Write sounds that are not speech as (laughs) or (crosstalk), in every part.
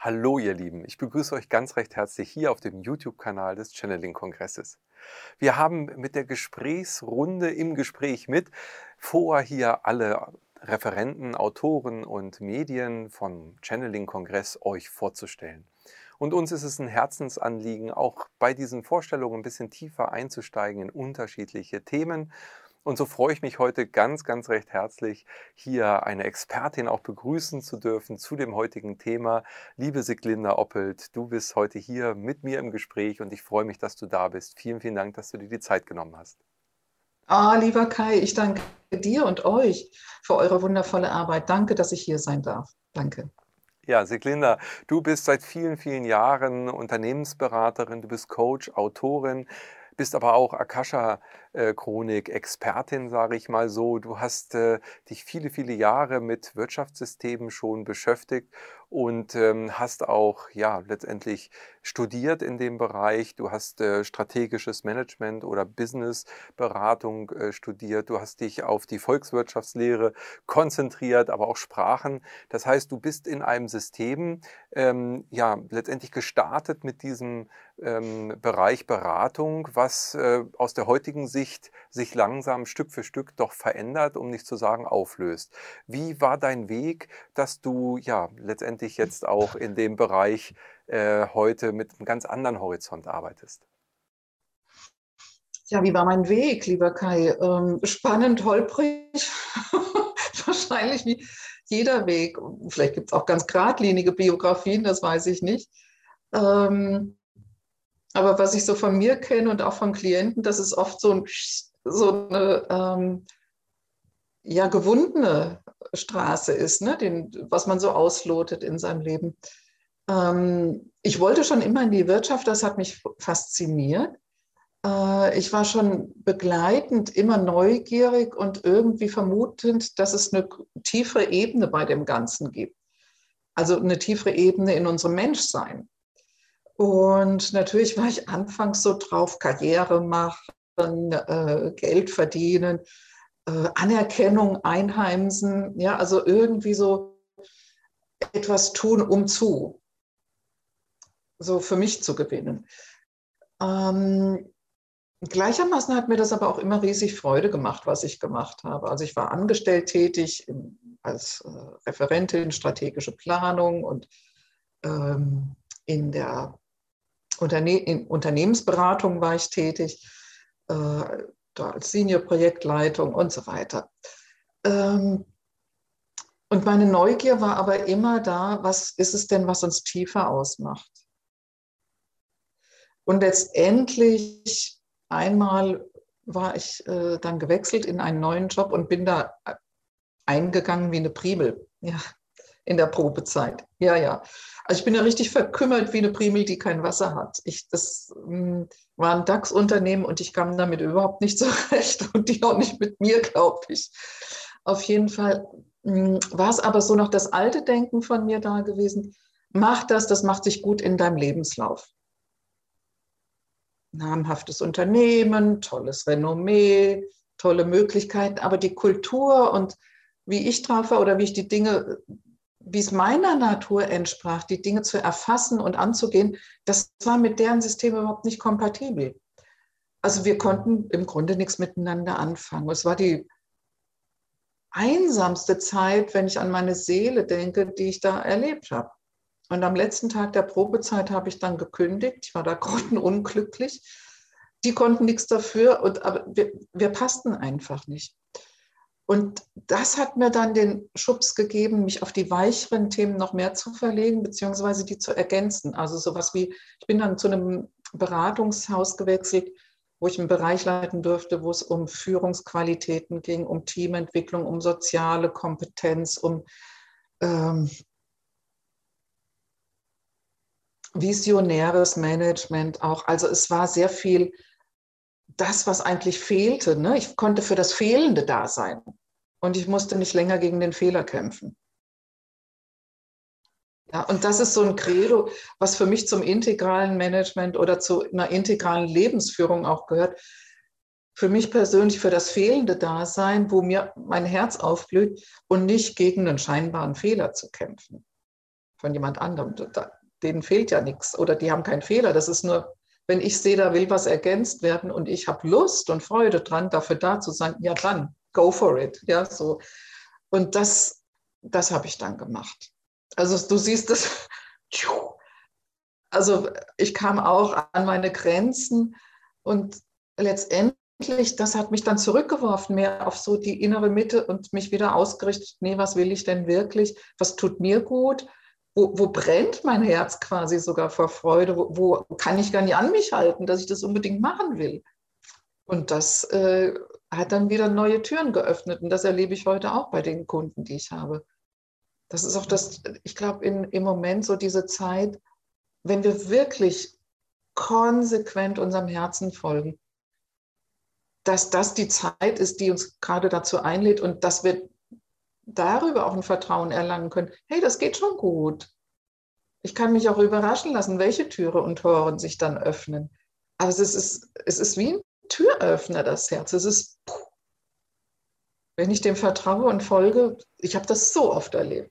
Hallo ihr Lieben, ich begrüße euch ganz recht herzlich hier auf dem YouTube-Kanal des Channeling-Kongresses. Wir haben mit der Gesprächsrunde im Gespräch mit vor, hier alle Referenten, Autoren und Medien vom Channeling-Kongress euch vorzustellen. Und uns ist es ein Herzensanliegen, auch bei diesen Vorstellungen ein bisschen tiefer einzusteigen in unterschiedliche Themen und so freue ich mich heute ganz, ganz recht herzlich, hier eine Expertin auch begrüßen zu dürfen zu dem heutigen Thema. Liebe Siglinda Oppelt, du bist heute hier mit mir im Gespräch und ich freue mich, dass du da bist. Vielen, vielen Dank, dass du dir die Zeit genommen hast. Ah, lieber Kai, ich danke dir und euch für eure wundervolle Arbeit. Danke, dass ich hier sein darf. Danke. Ja, Siglinda, du bist seit vielen, vielen Jahren Unternehmensberaterin, du bist Coach, Autorin, bist aber auch Akasha-Chronik-Expertin, sage ich mal so. Du hast äh, dich viele, viele Jahre mit Wirtschaftssystemen schon beschäftigt und ähm, hast auch ja letztendlich studiert in dem Bereich. Du hast äh, strategisches Management oder Businessberatung äh, studiert. Du hast dich auf die Volkswirtschaftslehre konzentriert, aber auch Sprachen. Das heißt, du bist in einem System ähm, ja letztendlich gestartet mit diesem ähm, Bereich Beratung, was äh, aus der heutigen Sicht sich langsam Stück für Stück doch verändert, um nicht zu sagen auflöst. Wie war dein Weg, dass du ja letztendlich letztendlich jetzt auch in dem Bereich äh, heute mit einem ganz anderen Horizont arbeitest? Ja, wie war mein Weg, lieber Kai? Ähm, spannend, holprig, (laughs) wahrscheinlich wie jeder Weg. Vielleicht gibt es auch ganz geradlinige Biografien, das weiß ich nicht. Ähm, aber was ich so von mir kenne und auch von Klienten, das ist oft so, ein, so eine ähm, ja, gewundene Straße ist, ne? Den, was man so auslotet in seinem Leben. Ähm, ich wollte schon immer in die Wirtschaft, das hat mich fasziniert. Äh, ich war schon begleitend immer neugierig und irgendwie vermutend, dass es eine tiefere Ebene bei dem Ganzen gibt. Also eine tiefere Ebene in unserem Menschsein. Und natürlich war ich anfangs so drauf, Karriere machen, äh, Geld verdienen äh, Anerkennung einheimsen, ja, also irgendwie so etwas tun, um zu, so für mich zu gewinnen. Ähm, gleichermaßen hat mir das aber auch immer riesig Freude gemacht, was ich gemacht habe. Also ich war angestellt tätig im, als äh, Referentin strategische Planung und ähm, in der Unterne in Unternehmensberatung war ich tätig. Äh, als Senior-Projektleitung und so weiter. Ähm, und meine Neugier war aber immer da, was ist es denn, was uns tiefer ausmacht? Und letztendlich einmal war ich äh, dann gewechselt in einen neuen Job und bin da eingegangen wie eine Primel. Ja, in der Probezeit. Ja, ja. Also ich bin ja richtig verkümmert wie eine Primel, die kein Wasser hat. Ich, das mh, hm, war ein DAX-Unternehmen und ich kam damit überhaupt nicht (laughs) zurecht und die auch nicht mit mir, glaube ich. Auf jeden Fall mh, hm, war es aber so noch das alte Denken von mir da gewesen. Mach das, das macht sich gut in deinem Lebenslauf. Namhaftes Unternehmen, tolles Renommee, tolle Möglichkeiten, aber die Kultur und wie ich drauf war oder wie ich die Dinge wie es meiner Natur entsprach, die Dinge zu erfassen und anzugehen, das war mit deren System überhaupt nicht kompatibel. Also wir konnten im Grunde nichts miteinander anfangen. Es war die einsamste Zeit, wenn ich an meine Seele denke, die ich da erlebt habe. Und am letzten Tag der Probezeit habe ich dann gekündigt. Ich war da (laughs) unglücklich. Die konnten nichts dafür, und, aber wir, wir passten einfach nicht. Und das hat mir dann den Schubs gegeben, mich auf die weicheren Themen noch mehr zu verlegen, beziehungsweise die zu ergänzen. Also sowas wie, ich bin dann zu einem Beratungshaus gewechselt, wo ich einen Bereich leiten durfte, wo es um Führungsqualitäten ging, um Teamentwicklung, um soziale Kompetenz, um ähm, visionäres Management auch. Also es war sehr viel das, was eigentlich fehlte. Ne? Ich konnte für das Fehlende da sein und ich musste nicht länger gegen den Fehler kämpfen. Ja, und das ist so ein Credo, was für mich zum integralen Management oder zu einer integralen Lebensführung auch gehört. Für mich persönlich für das fehlende Dasein, wo mir mein Herz aufblüht und nicht gegen einen scheinbaren Fehler zu kämpfen. von jemand anderem. denen fehlt ja nichts oder die haben keinen Fehler. Das ist nur, wenn ich sehe, da will was ergänzt werden und ich habe Lust und Freude dran, dafür da zu sein, ja dann, go for it. Ja, so. Und das, das habe ich dann gemacht. Also du siehst es, (laughs) also ich kam auch an meine Grenzen und letztendlich, das hat mich dann zurückgeworfen, mehr auf so die innere Mitte und mich wieder ausgerichtet, nee, was will ich denn wirklich, was tut mir gut, wo, wo brennt mein Herz quasi sogar vor Freude, wo, wo, kann ich gar nicht an mich halten, dass ich das unbedingt machen will. Und das äh, hat dann wieder neue Türen geöffnet und das erlebe ich heute auch bei den Kunden, die ich habe. Das ist auch das, ich glaube, im Moment so diese Zeit, wenn wir wirklich konsequent unserem Herzen folgen, dass das die Zeit ist, die uns gerade dazu einlädt und dass wir darüber auch ein Vertrauen erlangen können. Hey, das geht schon gut. Ich kann mich auch überraschen lassen, welche Türe und Tore sich dann öffnen. Aber es ist, es ist wie ein Türöffner, das Herz. Es ist, wenn ich dem vertraue und folge, ich habe das so oft erlebt.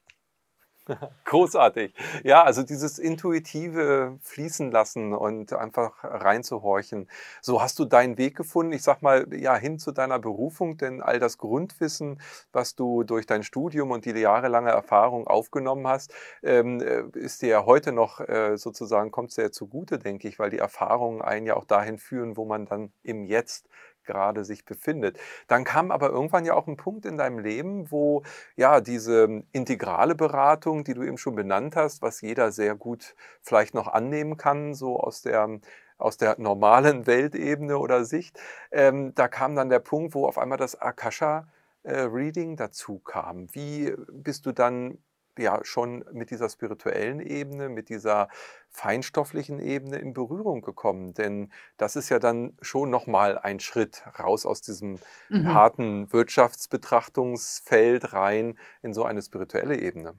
(laughs) Großartig. Ja, also dieses intuitive Fließen lassen und einfach reinzuhorchen. So hast du deinen Weg gefunden, ich sag mal, ja, hin zu deiner Berufung, denn all das Grundwissen, was du durch dein Studium und die jahrelange Erfahrung aufgenommen hast, ähm, äh, ist dir ja heute noch äh, sozusagen, kommt sehr zugute, denke ich, weil die Erfahrungen einen ja auch dahin führen, wo man dann im Jetzt gerade sich befindet. Dann kam aber irgendwann ja auch ein Punkt in deinem Leben, wo ja diese integrale Beratung, die du eben schon benannt hast, was jeder sehr gut vielleicht noch annehmen kann, so aus der aus der normalen Weltebene oder Sicht, ähm, da kam dann der Punkt, wo auf einmal das Akasha-Reading äh, dazu kam. Wie bist du dann ja schon mit dieser spirituellen Ebene, mit dieser feinstofflichen Ebene in Berührung gekommen. Denn das ist ja dann schon nochmal ein Schritt raus aus diesem mhm. harten Wirtschaftsbetrachtungsfeld rein in so eine spirituelle Ebene.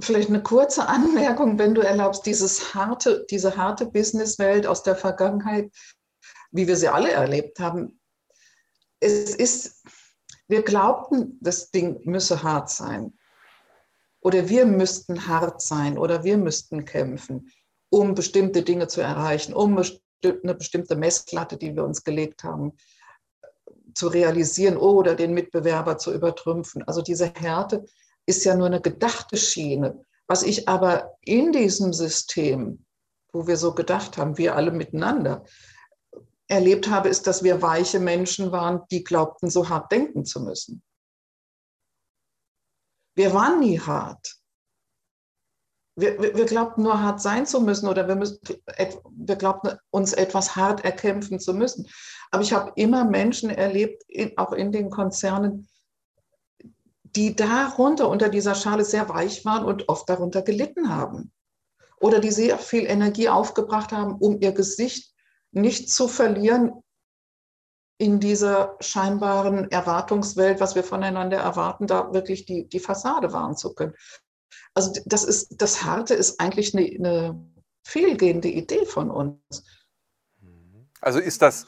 Vielleicht eine kurze Anmerkung, wenn du erlaubst, dieses harte, diese harte Businesswelt aus der Vergangenheit, wie wir sie alle erlebt haben, es ist wir glaubten, das Ding müsse hart sein. Oder wir müssten hart sein oder wir müssten kämpfen, um bestimmte Dinge zu erreichen, um eine bestimmte Messlatte, die wir uns gelegt haben, zu realisieren oder den Mitbewerber zu übertrümpfen. Also diese Härte ist ja nur eine gedachte Schiene. Was ich aber in diesem System, wo wir so gedacht haben, wir alle miteinander, erlebt habe, ist, dass wir weiche Menschen waren, die glaubten, so hart denken zu müssen. Wir waren nie hart. Wir, wir, wir glaubten nur hart sein zu müssen oder wir, müssen, wir glaubten uns etwas hart erkämpfen zu müssen. Aber ich habe immer Menschen erlebt, in, auch in den Konzernen, die darunter unter dieser Schale sehr weich waren und oft darunter gelitten haben. Oder die sehr viel Energie aufgebracht haben, um ihr Gesicht nicht zu verlieren in dieser scheinbaren Erwartungswelt, was wir voneinander erwarten, da wirklich die, die Fassade wahren zu können. Also das ist, das Harte ist eigentlich eine, eine fehlgehende Idee von uns. Also ist das,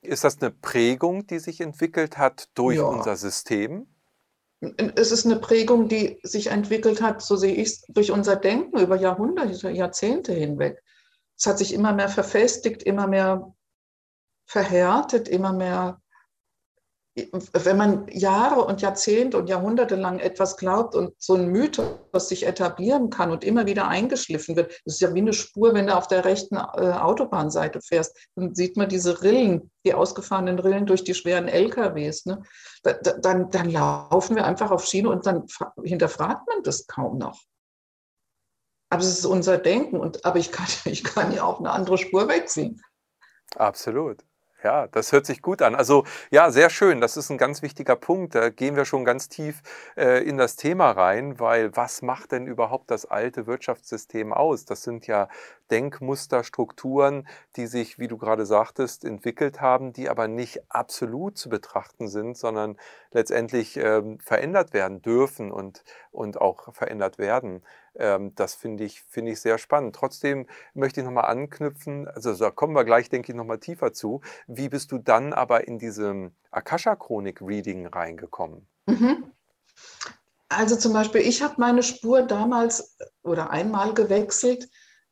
ist das eine Prägung, die sich entwickelt hat durch ja. unser System? Es ist eine Prägung, die sich entwickelt hat, so sehe ich es, durch unser Denken über Jahrhunderte, Jahrzehnte hinweg es hat sich immer mehr verfestigt, immer mehr verhärtet, immer mehr, wenn man Jahre und Jahrzehnte und Jahrhunderte lang etwas glaubt und so ein Mythos sich etablieren kann und immer wieder eingeschliffen wird, das ist ja wie eine Spur, wenn du auf der rechten äh, Autobahnseite fährst, dann sieht man diese Rillen, die ausgefahrenen Rillen durch die schweren LKWs. Ne? dann, dann laufen wir einfach auf Schiene und dann hinterfragt man das kaum noch. Aber es ist unser Denken. Und, aber ich kann, (laughs) ich kann ja auch eine andere Spur wechseln. Absolut. Ja, das hört sich gut an. Also ja, sehr schön. Das ist ein ganz wichtiger Punkt. Da gehen wir schon ganz tief äh, in das Thema rein, weil was macht denn überhaupt das alte Wirtschaftssystem aus? Das sind ja Denkmuster, Strukturen, die sich, wie du gerade sagtest, entwickelt haben, die aber nicht absolut zu betrachten sind, sondern letztendlich ähm, verändert werden dürfen und, und auch verändert werden. Ähm, das finde ich, find ich sehr spannend. Trotzdem möchte ich nochmal anknüpfen, also da kommen wir gleich, denke ich, nochmal tiefer zu. Wie bist du dann aber in diesem Akasha-Chronik-Reading reingekommen? Mhm. Also zum Beispiel, ich habe meine Spur damals oder einmal gewechselt,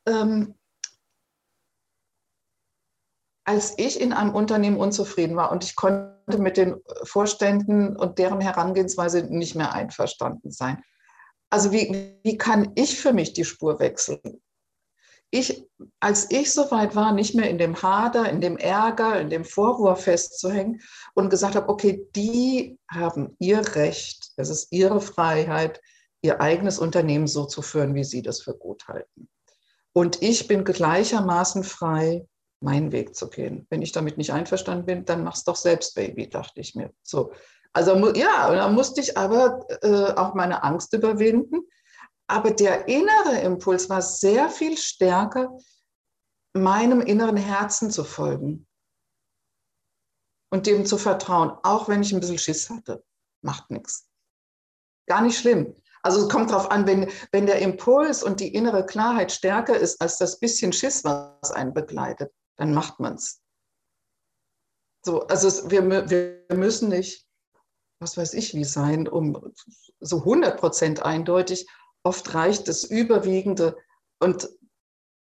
ähm, als ich in einem Unternehmen unzufrieden war und ich konnte mit den Vorständen und deren Herangehensweise nicht mehr einverstanden sein. Also wie, wie kann ich für mich die Spur wechseln? Ich, als ich soweit war, nicht mehr in dem Hader, in dem Ärger, in dem Vorwurf festzuhängen und gesagt habe, okay, die haben ihr Recht, es ist ihre Freiheit, ihr eigenes Unternehmen so zu führen, wie sie das für gut halten. Und ich bin gleichermaßen frei, meinen Weg zu gehen. Wenn ich damit nicht einverstanden bin, dann mach's doch selbst, Baby, dachte ich mir. So. Also ja, da musste ich aber äh, auch meine Angst überwinden. Aber der innere Impuls war sehr viel stärker, meinem inneren Herzen zu folgen und dem zu vertrauen, auch wenn ich ein bisschen Schiss hatte. Macht nichts. Gar nicht schlimm. Also es kommt darauf an, wenn, wenn der Impuls und die innere Klarheit stärker ist als das bisschen Schiss, was einen begleitet, dann macht man es. So, also es, wir, wir müssen nicht, was weiß ich wie sein, um so 100 Prozent eindeutig. Oft reicht das Überwiegende und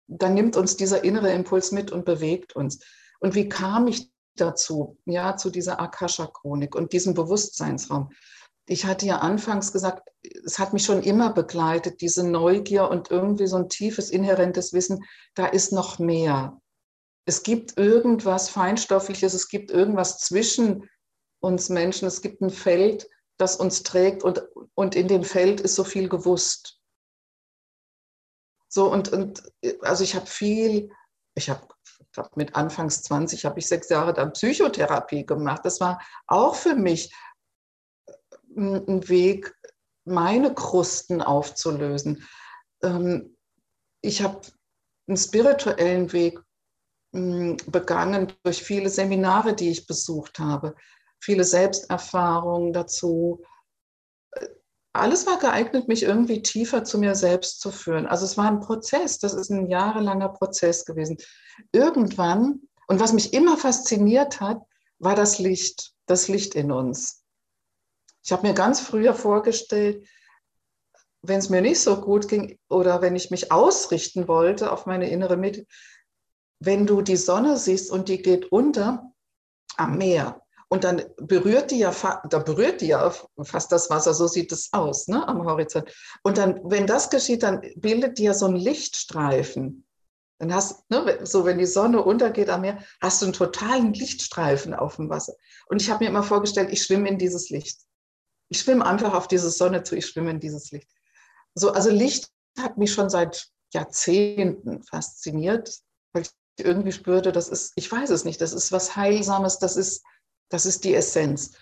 dann nimmt uns dieser innere Impuls mit und bewegt uns. Und wie kam ich dazu? Ja, zu dieser Akasha-Chronik und diesem Bewusstseinsraum. Ich hatte ja anfangs gesagt, es hat mich schon immer begleitet, diese Neugier und irgendwie so ein tiefes inhärentes Wissen, da ist noch mehr es gibt irgendwas Feinstoffliches, es gibt irgendwas zwischen uns Menschen, es gibt ein Feld, das uns trägt und, und in dem Feld ist so viel gewusst. So und, und also ich habe viel, ich habe mit Anfangs 20 habe ich sechs Jahre dann Psychotherapie gemacht. Das war auch für mich ein Weg, meine Krusten aufzulösen. Ähm, ich habe einen spirituellen Weg begangen durch viele Seminare, die ich besucht habe, viele Selbsterfahrungen dazu. Alles war geeignet, mich irgendwie tiefer zu mir selbst zu führen. Also es war ein Prozess, das ist ein jahrelanger Prozess gewesen. Irgendwann, und was mich immer fasziniert hat, war das Licht, das Licht in uns. Ich habe mir ganz früher vorgestellt, wenn es mir nicht so gut ging oder wenn ich mich ausrichten wollte auf meine innere Mitte, wenn du die Sonne siehst und die geht unter am Meer und dann berührt die ja, da berührt die ja fast das Wasser, so sieht es aus, ne, am Horizont. Und dann, wenn das geschieht, dann bildet die ja so einen Lichtstreifen. Dann hast, ne, so wenn die Sonne untergeht am Meer, hast du einen totalen Lichtstreifen auf dem Wasser. Und ich habe mir immer vorgestellt, ich schwimme in dieses Licht. Ich schwimme einfach auf diese Sonne zu, ich schwimme in dieses Licht. So, also Licht hat mich schon seit Jahrzehnten fasziniert, weil ich irgendwie spürte, das ist, ich weiß es nicht, das ist was Heilsames, das ist, das ist die Essenz.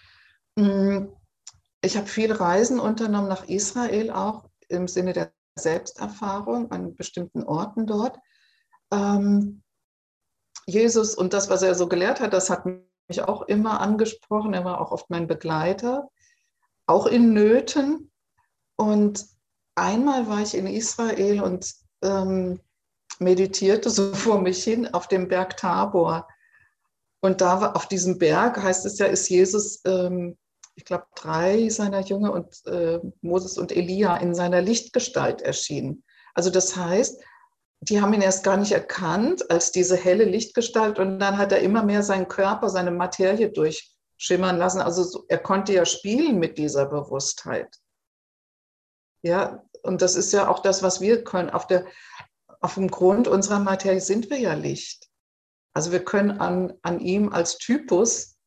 Mm, ich habe viele Reisen unternommen nach Israel auch im Sinne der Selbsterfahrung an bestimmten Orten dort. Ähm, Jesus und das, was er so gelehrt hat, das hat mich auch immer angesprochen. Er war auch oft mein Begleiter, auch in Nöten. Und einmal war ich in Israel und ähm, meditierte so (laughs) vor mich hin auf dem Berg Tabor. Und da auf diesem Berg, heißt es ja, ist Jesus, ähm, ich glaube, drei seiner Jünger und äh, Moses und Elia in seiner Lichtgestalt erschienen. Also das heißt, die haben ihn erst gar nicht erkannt als diese helle Lichtgestalt und dann hat er immer mehr seinen Körper, seine Materie durchschimmern lassen. Also so, er konnte ja spielen mit dieser Bewusstheit. Ja, und das ist ja auch das, was wir können. Auf der, auf dem Grund unserer Materie sind wir ja Licht. Also wir können an, an ihm als Typus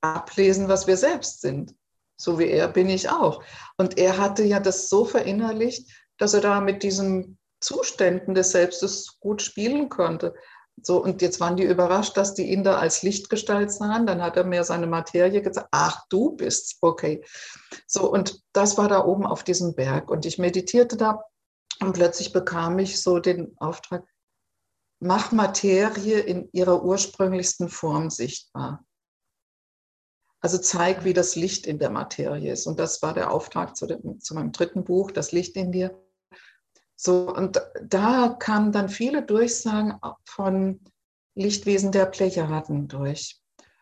ablesen, was wir selbst sind. So wie er bin ich auch. Und er hatte ja das so verinnerlicht, dass er da mit diesen Zuständen des Selbstes gut spielen konnte. So, und jetzt waren die überrascht, dass die ihn da als Lichtgestalt sahen. Dann hat er mir seine Materie gesagt, ach, du bist's, okay. So, und das war da oben auf diesem Berg. Und ich meditierte da und plötzlich bekam ich so den Auftrag, mach Materie in ihrer ursprünglichsten Form sichtbar. Also zeig, wie das Licht in der Materie ist. Und das war der Auftrag zu, dem, zu meinem dritten Buch, Das Licht in dir. So, und da kamen dann viele Durchsagen von Lichtwesen der Plejaden durch.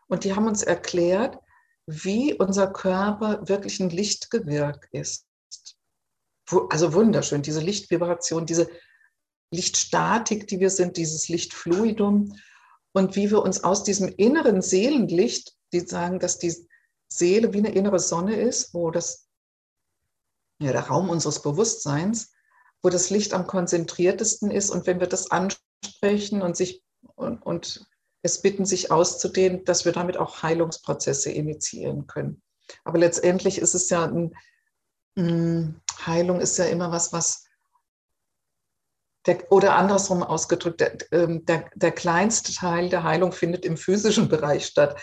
Und die haben uns erklärt, wie unser Körper wirklich ein Lichtgewirk ist. also wunderschön, diese Lichtvibration, diese Lichtstatik, die wir sind, dieses Lichtfluidum und wie wir uns aus diesem inneren Seelenlicht, die sagen, dass die Seele wie eine innere Sonne ist, wo das ja, der Raum unseres Bewusstseins, wo das Licht am konzentriertesten ist und wenn wir das ansprechen und sich und, und es bitten, sich auszudehnen, dass wir damit auch Heilungsprozesse initiieren können. Aber letztendlich ist es ja ein, Heilung ist ja immer was, was der, oder andersrum ausgedrückt, der, ähm, der, der, kleinste Teil der Heilung findet im physischen Bereich statt.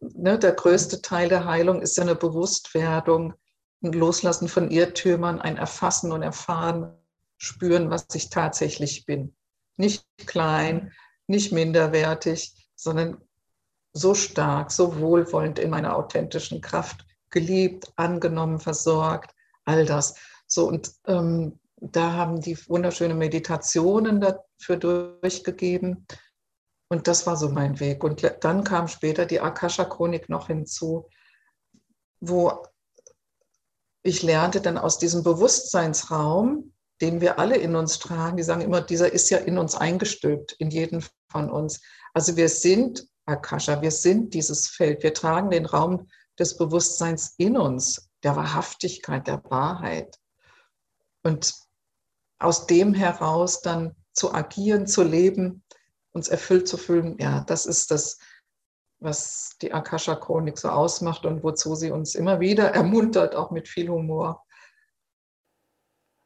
Ne, der größte Teil der Heilung ist ja eine Bewusstwerdung, ein Loslassen von Irrtümern, ein Erfassen und Erfahren, spüren, was ich tatsächlich bin. Nicht klein, nicht minderwertig, sondern so stark, so wohlwollend in meiner authentischen Kraft, geliebt, angenommen, versorgt, all das. So, und ähm, da haben die wunderschöne Meditationen dafür durchgegeben. Und das war so mein Weg. Und dann kam später die Akasha-Chronik noch hinzu, wo ich lernte dann aus diesem Bewusstseinsraum, den wir alle in uns tragen, die sagen immer, dieser ist ja in uns eingestülpt, in jeden von uns. Also wir sind Akasha, wir sind dieses Feld, wir tragen den Raum des Bewusstseins in uns, der Wahrhaftigkeit, der Wahrheit. Und aus dem heraus dann zu agieren, zu leben, uns erfüllt zu fühlen, ja, das ist das, was die Akasha-Chronik so ausmacht und wozu sie uns immer wieder ermuntert, auch mit viel Humor.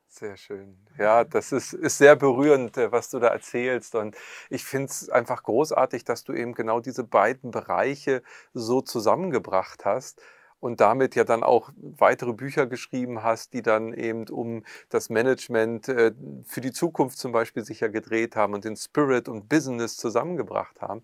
Sehr schön. Ja, das ist, ist sehr berührend, äh, was du da erzählst. Und ich finde es einfach großartig, dass du eben genau diese beiden Bereiche so zusammengebracht hast und damit ja dann auch weitere Bücher geschrieben hast, die dann eben um das Management äh, für die Zukunft zum Beispiel sich ja gedreht haben und den Spirit und Business zusammengebracht haben.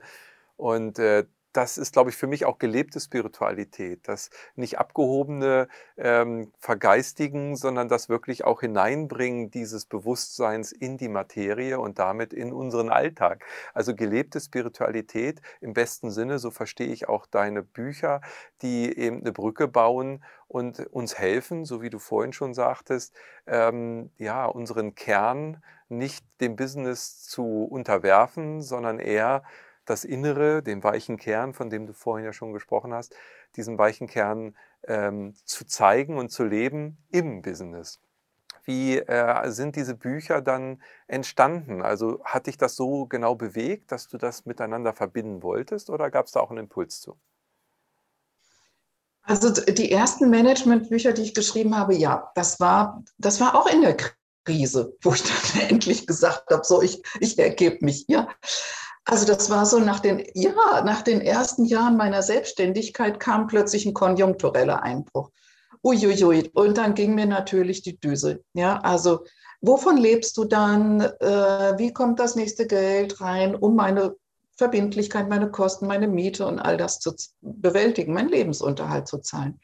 Und äh, das ist, glaube ich, für mich auch gelebte Spiritualität. Das nicht abgehobene ähm, Vergeistigen, sondern das wirklich auch hineinbringen dieses Bewusstseins in die Materie und damit in unseren Alltag. Also gelebte Spiritualität im besten Sinne, so verstehe ich auch deine Bücher, die eben eine Brücke bauen und uns helfen, so wie du vorhin schon sagtest, ähm, ja, unseren Kern nicht dem Business zu unterwerfen, sondern eher das Innere, den weichen Kern, von dem du vorhin ja schon gesprochen hast, diesen weichen Kern ähm, zu zeigen und zu leben im Business. Wie äh, sind diese Bücher dann entstanden? Also hat dich das so genau bewegt, dass du das miteinander verbinden wolltest oder gab es da auch einen Impuls zu? Also die ersten Managementbücher, die ich geschrieben habe, ja, das war, das war auch in der Krise, wo ich dann (laughs) endlich gesagt habe, so ich, ich ergebe mich hier. Also das war so nach den, ja, nach den ersten Jahren meiner Selbstständigkeit kam plötzlich ein konjunktureller Einbruch. Uiuiui. Und dann ging mir natürlich die Düse. Ja, also wovon lebst du dann? Äh, wie kommt das nächste Geld rein, um meine Verbindlichkeit, meine Kosten, meine Miete und all das zu bewältigen, meinen Lebensunterhalt zu zahlen?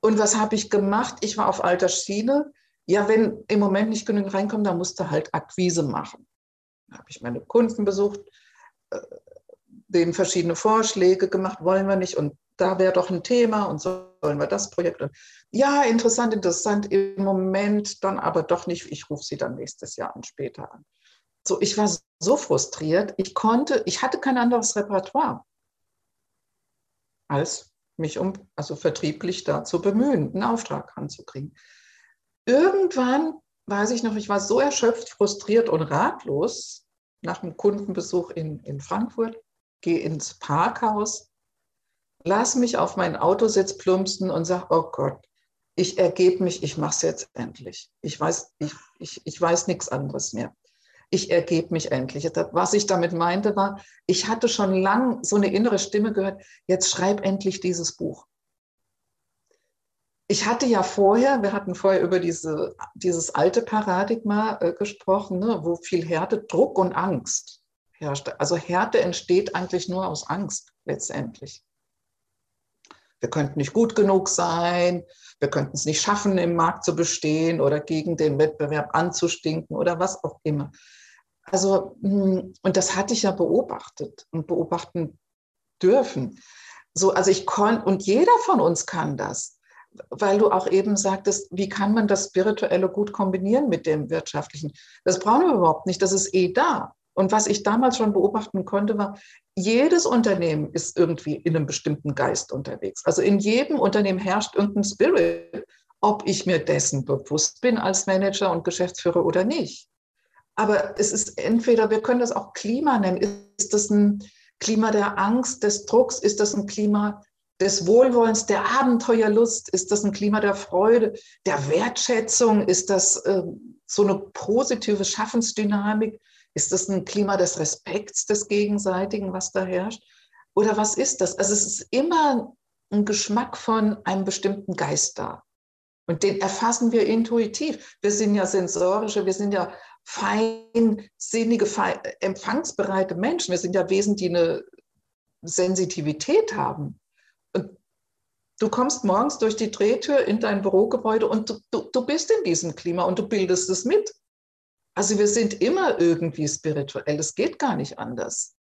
Und was habe ich gemacht? Ich war auf alter Schiene. Ja, wenn im Moment nicht genügend reinkommt, dann musst du halt Akquise machen. Da habe ich meine Kunden besucht, denen verschiedene Vorschläge gemacht, wollen wir nicht und da wäre doch ein Thema und sollen wir das Projekt. Ja, interessant, interessant, im Moment dann aber doch nicht. Ich rufe sie dann nächstes Jahr und später an. So, ich war so frustriert, ich konnte, ich hatte kein anderes Repertoire, als mich um, also vertrieblich dazu bemühen, einen Auftrag anzukriegen. Irgendwann weiß ich noch, ich war so erschöpft, frustriert und ratlos, nach einem Kundenbesuch in, in Frankfurt, gehe ins Parkhaus, lass mich auf meinen Autositz plumpsen und sage, oh Gott, ich ergebe mich, ich mache es jetzt endlich. Ich weiß, ich, ich, ich weiß nichts anderes mehr. Ich ergebe mich endlich. Was ich damit meinte, war, ich hatte schon lang so eine innere Stimme gehört, jetzt schreib endlich dieses Buch ich hatte ja vorher, wir hatten vorher über diese, dieses alte Paradigma äh, gesprochen, ne, wo viel Härte, Druck und Angst herrschte. Also Härte entsteht eigentlich nur aus Angst letztendlich. Wir könnten nicht gut genug sein, wir könnten es nicht schaffen, im Markt zu bestehen oder gegen den Wettbewerb anzustinken oder was auch immer. Also, hm, und das hatte ich ja beobachtet und beobachten dürfen. So, also ich konnte, und jeder von uns kann das weil du auch eben sagtest, wie kann man das Spirituelle gut kombinieren mit dem Wirtschaftlichen? Das brauchen wir überhaupt nicht, das ist eh da. Und was ich damals schon beobachten konnte, war, jedes Unternehmen ist irgendwie in einem bestimmten Geist unterwegs. Also in jedem Unternehmen herrscht irgendein Spirit, ob ich mir dessen bewusst bin als Manager und Geschäftsführer oder nicht. Aber es ist entweder, wir können das auch Klima nennen. Ist das ein Klima der Angst, des Drucks? Ist das ein Klima des Wohlwollens, der Abenteuerlust? Ist das ein Klima der Freude, der Wertschätzung? Ist das äh, so eine positive Schaffensdynamik? Ist das ein Klima des Respekts des Gegenseitigen, was da herrscht? Oder was ist das? Also es ist immer ein Geschmack von einem bestimmten Geist da. Und den erfassen wir intuitiv. Wir sind ja sensorische, wir sind ja feinsinnige, fein, empfangsbereite Menschen. Wir sind ja Wesen, die eine Sensitivität haben. Du kommst morgens durch die Drehtür in dein Bürogebäude und du, du, du bist in diesem Klima und du bildest es mit. Also wir sind immer irgendwie spirituell. Es geht gar nicht anders.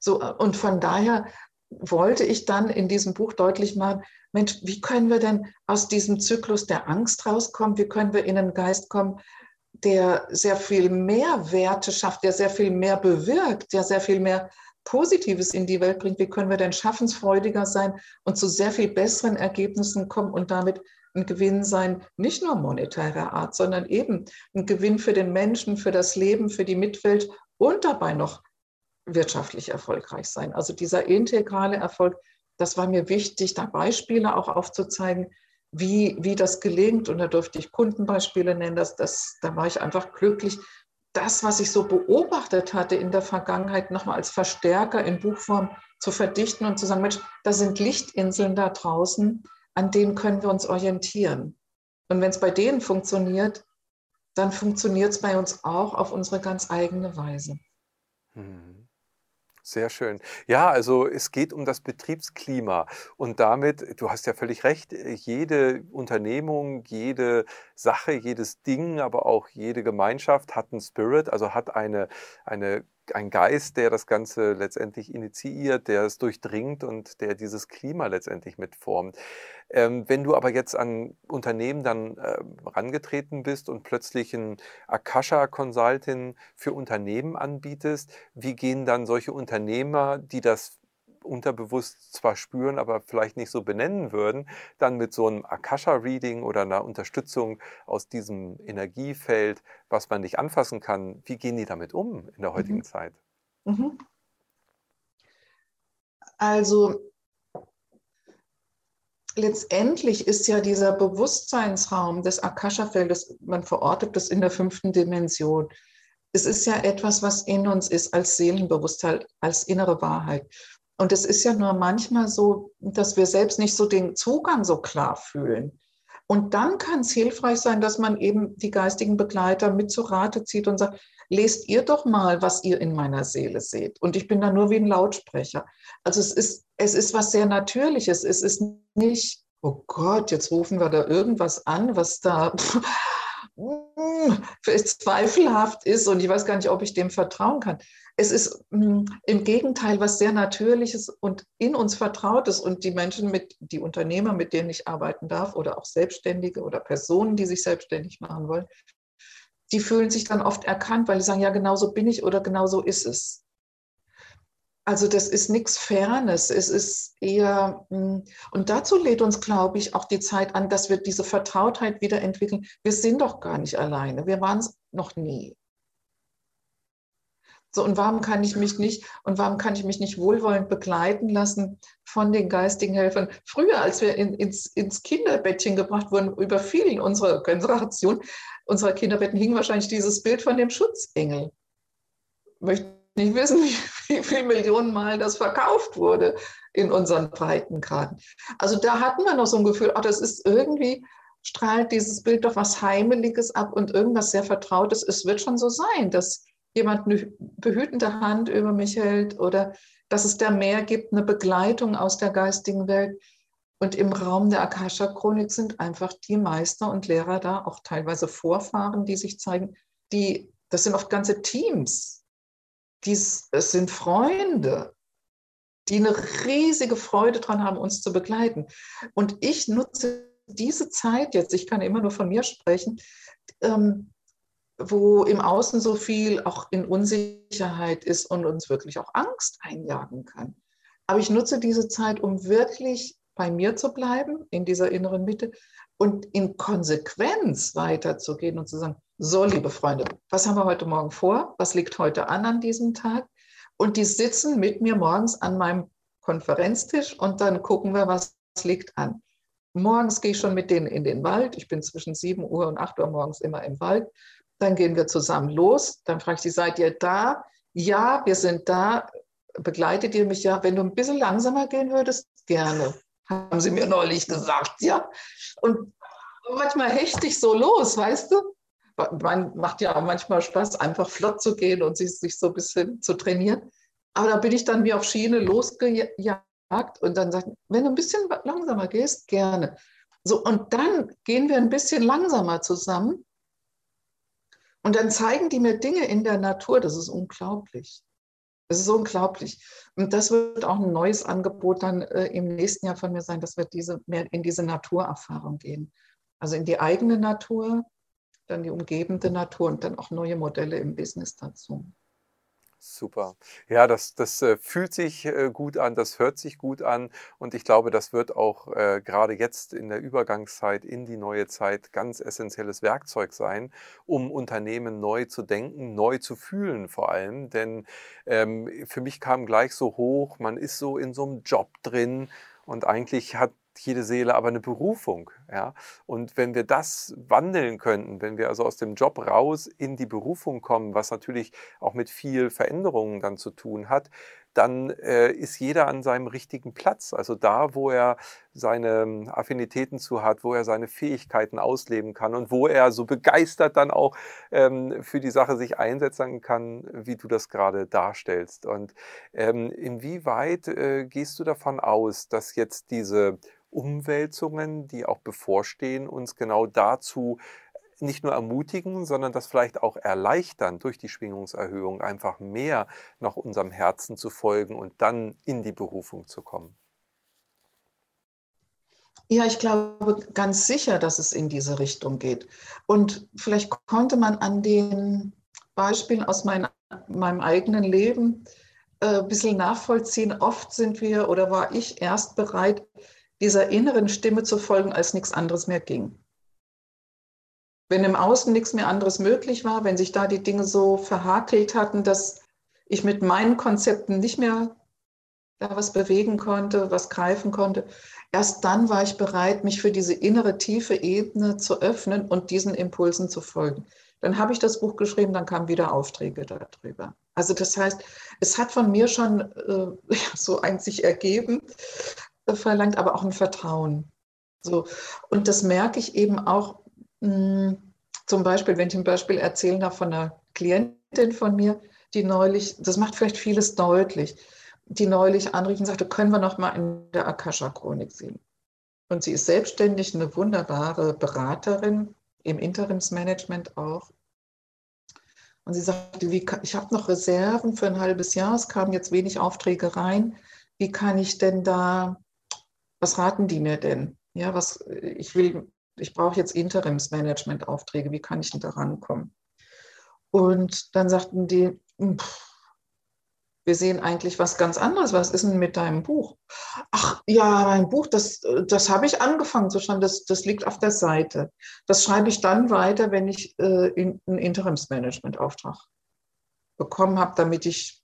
So, und von daher wollte ich dann in diesem Buch deutlich machen, Mensch, wie können wir denn aus diesem Zyklus der Angst rauskommen? Wie können wir in einen Geist kommen, der sehr viel mehr Werte schafft, der sehr viel mehr bewirkt, der sehr viel mehr Positives in die Welt bringt? Wie können wir denn schaffensfreudiger sein und zu sehr viel besseren Ergebnissen kommen und damit ein Gewinn sein, nicht nur monetärer Art, sondern eben ein Gewinn für den Menschen, für das Leben, für die Mitwelt und dabei noch wirtschaftlich erfolgreich sein. Also dieser integrale Erfolg, das war mir wichtig, da Beispiele auch aufzuzeigen, wie, wie das gelingt. Und da durfte ich Kundenbeispiele nennen. Das, das, da war ich einfach glücklich, das, was ich so beobachtet hatte in der Vergangenheit, nochmal als Verstärker in Buchform zu verdichten und zu sagen, Mensch, da sind Lichtinseln da draußen, an denen können wir uns orientieren. Und wenn es bei denen funktioniert, dann funktioniert es bei uns auch auf unsere ganz eigene Weise. Mhm. Sehr schön. Ja, also es geht um das Betriebsklima und damit, du hast ja völlig recht, jede Unternehmung, jede Sache, jedes Ding, aber auch jede Gemeinschaft hat einen Spirit, also hat eine, eine ein Geist, der das Ganze letztendlich initiiert, der es durchdringt und der dieses Klima letztendlich mitformt. Ähm, wenn du aber jetzt an Unternehmen dann äh, rangetreten bist und plötzlich ein Akasha Consulting für Unternehmen anbietest, wie gehen dann solche Unternehmer, die das unterbewusst zwar spüren, aber vielleicht nicht so benennen würden, dann mit so einem Akasha-Reading oder einer Unterstützung aus diesem Energiefeld, was man nicht anfassen kann, wie gehen die damit um in der heutigen mhm. Zeit? Mhm. Also letztendlich ist ja dieser Bewusstseinsraum des Akasha-Feldes, man verortet das in der fünften Dimension. Es ist ja etwas, was in uns ist als Seelenbewusstsein, als innere Wahrheit. Und es ist ja nur manchmal so, dass wir selbst nicht so den Zugang so klar fühlen. Und dann kann es hilfreich sein, dass man eben die geistigen Begleiter mit zu Rate zieht und sagt, lest ihr doch mal, was ihr in meiner Seele seht. Und ich bin da nur wie ein Lautsprecher. Also es ist, es ist was sehr Natürliches. Es ist nicht, oh Gott, jetzt rufen wir da irgendwas an, was da zweifelhaft ist und ich weiß gar nicht, ob ich dem vertrauen kann. Es ist hm, im Gegenteil was sehr Natürliches und in uns Vertrautes und die Menschen, mit, die Unternehmer, mit denen ich arbeiten darf oder auch Selbstständige oder Personen, die sich selbstständig machen wollen, die fühlen sich dann oft erkannt, weil sie sagen, ja, genau so bin ich oder genau so ist es. Also das ist nichts Fernes, es ist eher, hm, und dazu lädt uns, glaube ich, auch die Zeit an, dass wir diese Vertrautheit wieder entwickeln. Wir sind doch gar nicht alleine, wir waren es noch nie. So, und warum kann ich mich nicht, und warum kann ich mich nicht wohlwollend begleiten lassen von den geistigen Helfern? Früher, als wir in, ins, ins Kinderbettchen gebracht wurden, über vielen unserer Generation, unserer Kinderbetten hing wahrscheinlich dieses Bild von dem Schutzengel. Möchte nicht wissen, (laughs) wie, viele Millionen Mal das verkauft wurde in unseren Breitengraden. Also da hatten wir noch so ein Gefühl, ach, das ist irgendwie, strahlt dieses Bild doch was Heimeliges ab und irgendwas sehr Vertrautes. Es wird schon so sein, dass jemand eine behütende Hand über mich hält oder dass es da mehr gibt, eine Begleitung aus der geistigen Welt. Und im Raum der Akasha-Chronik sind einfach die Meister und Lehrer da, auch teilweise Vorfahren, die sich zeigen. Die, das sind oft ganze Teams, dies, es sind Freunde. die eine riesige Freude daran haben, uns zu begleiten. Und ich nutze diese Zeit jetzt, ich kann immer nur von mir sprechen, ähm, wo im Außen so viel auch in Unsicherheit ist und uns wirklich auch Angst einjagen kann. Aber ich nutze diese Zeit, um wirklich bei mir zu bleiben, in dieser inneren Mitte und in Konsequenz weiterzugehen und zu sagen, so, liebe Freunde, was haben wir heute Morgen vor? Was liegt heute an an diesem Tag? Und die sitzen mit mir morgens an meinem Konferenztisch und dann gucken wir, was liegt an. Morgens gehe ich schon mit denen in den Wald. Ich bin zwischen 7 Uhr und 8 Uhr morgens immer im Wald. Dann gehen wir zusammen los. Dann frage ich sie, seid ihr da? Ja, wir sind da. Begleitet ihr mich ja? Wenn du ein bisschen langsamer gehen würdest, gerne. Haben sie mir neulich gesagt, ja. Und manchmal hechte ich so los, weißt du? Man macht ja auch manchmal Spaß, einfach flott zu gehen und sich, sich so ein bisschen zu trainieren. Aber da bin ich dann wie auf Schiene losgejagt und dann sagt, wenn du ein bisschen langsamer gehst, gerne. So, und dann gehen wir ein bisschen langsamer zusammen und dann zeigen die mir Dinge in der Natur, das ist unglaublich. Das ist unglaublich. Und das wird auch ein neues Angebot dann äh, im nächsten Jahr von mir sein, dass wir diese, mehr in diese Naturerfahrung gehen. Also in die eigene Natur, dann die umgebende Natur und dann auch neue Modelle im Business dazu. Super. Ja, das, das äh, fühlt sich äh, gut an, das hört sich gut an und ich glaube, das wird auch äh, gerade jetzt in der Übergangszeit in die neue Zeit ganz essentielles Werkzeug sein, um Unternehmen neu zu denken, neu zu fühlen vor allem. Denn ähm, für mich kam gleich so hoch, man ist so in so einem Job drin und eigentlich hat jede Seele aber eine Berufung. Ja? Und wenn wir das wandeln könnten, wenn wir also aus dem Job raus in die Berufung kommen, was natürlich auch mit viel Veränderungen dann zu tun hat, dann äh, ist jeder an seinem richtigen Platz. Also da, wo er seine ähm, Affinitäten zu hat, wo er seine Fähigkeiten ausleben kann und wo er so begeistert dann auch ähm, für die Sache sich einsetzen kann, wie du das gerade darstellst. Und ähm, inwieweit äh, gehst du davon aus, dass jetzt diese Umwälzungen, die auch bevorstehen, uns genau dazu nicht nur ermutigen, sondern das vielleicht auch erleichtern, durch die Schwingungserhöhung einfach mehr nach unserem Herzen zu folgen und dann in die Berufung zu kommen. Ja, ich glaube ganz sicher, dass es in diese Richtung geht. Und vielleicht konnte man an den Beispielen aus mein, meinem eigenen Leben äh, ein bisschen nachvollziehen. Oft sind wir oder war ich erst bereit, dieser inneren Stimme zu folgen, als nichts anderes mehr ging. Wenn im Außen nichts mehr anderes möglich war, wenn sich da die Dinge so verhakelt hatten, dass ich mit meinen Konzepten nicht mehr da was bewegen konnte, was greifen konnte, erst dann war ich bereit, mich für diese innere tiefe Ebene zu öffnen und diesen Impulsen zu folgen. Dann habe ich das Buch geschrieben, dann kamen wieder Aufträge darüber. Also das heißt, es hat von mir schon äh, (laughs) so eigentlich ergeben, verlangt, aber auch ein Vertrauen. So. Und das merke ich eben auch mh, hm, zum Beispiel, wenn ich ein Beispiel erzählen darf von einer Klientin von mir, die neulich, das macht vielleicht vieles deutlich, die neulich anrief und sagte, können wir noch mal in der Akasha-Chronik sehen. Und sie ist selbstständig, eine wunderbare Beraterin im Interimsmanagement auch. Und sie sagte, wie ich habe noch Reserven für ein halbes Jahr, es kamen jetzt wenig Aufträge rein. Wie kann ich denn da was raten die mir denn? Ja, was, ich will, ich brauche jetzt Interimsmanagement-Aufträge, wie kann ich denn da rankommen? Und dann sagten die, hm, pff, wir sehen eigentlich was ganz anderes. Was ist denn mit deinem Buch? Ach ja, mein Buch, das, das habe ich angefangen zu schreiben, das, das liegt auf der Seite. Das schreibe ich dann weiter, wenn ich äh, in, einen Interimsmanagement-Auftrag bekommen habe, damit ich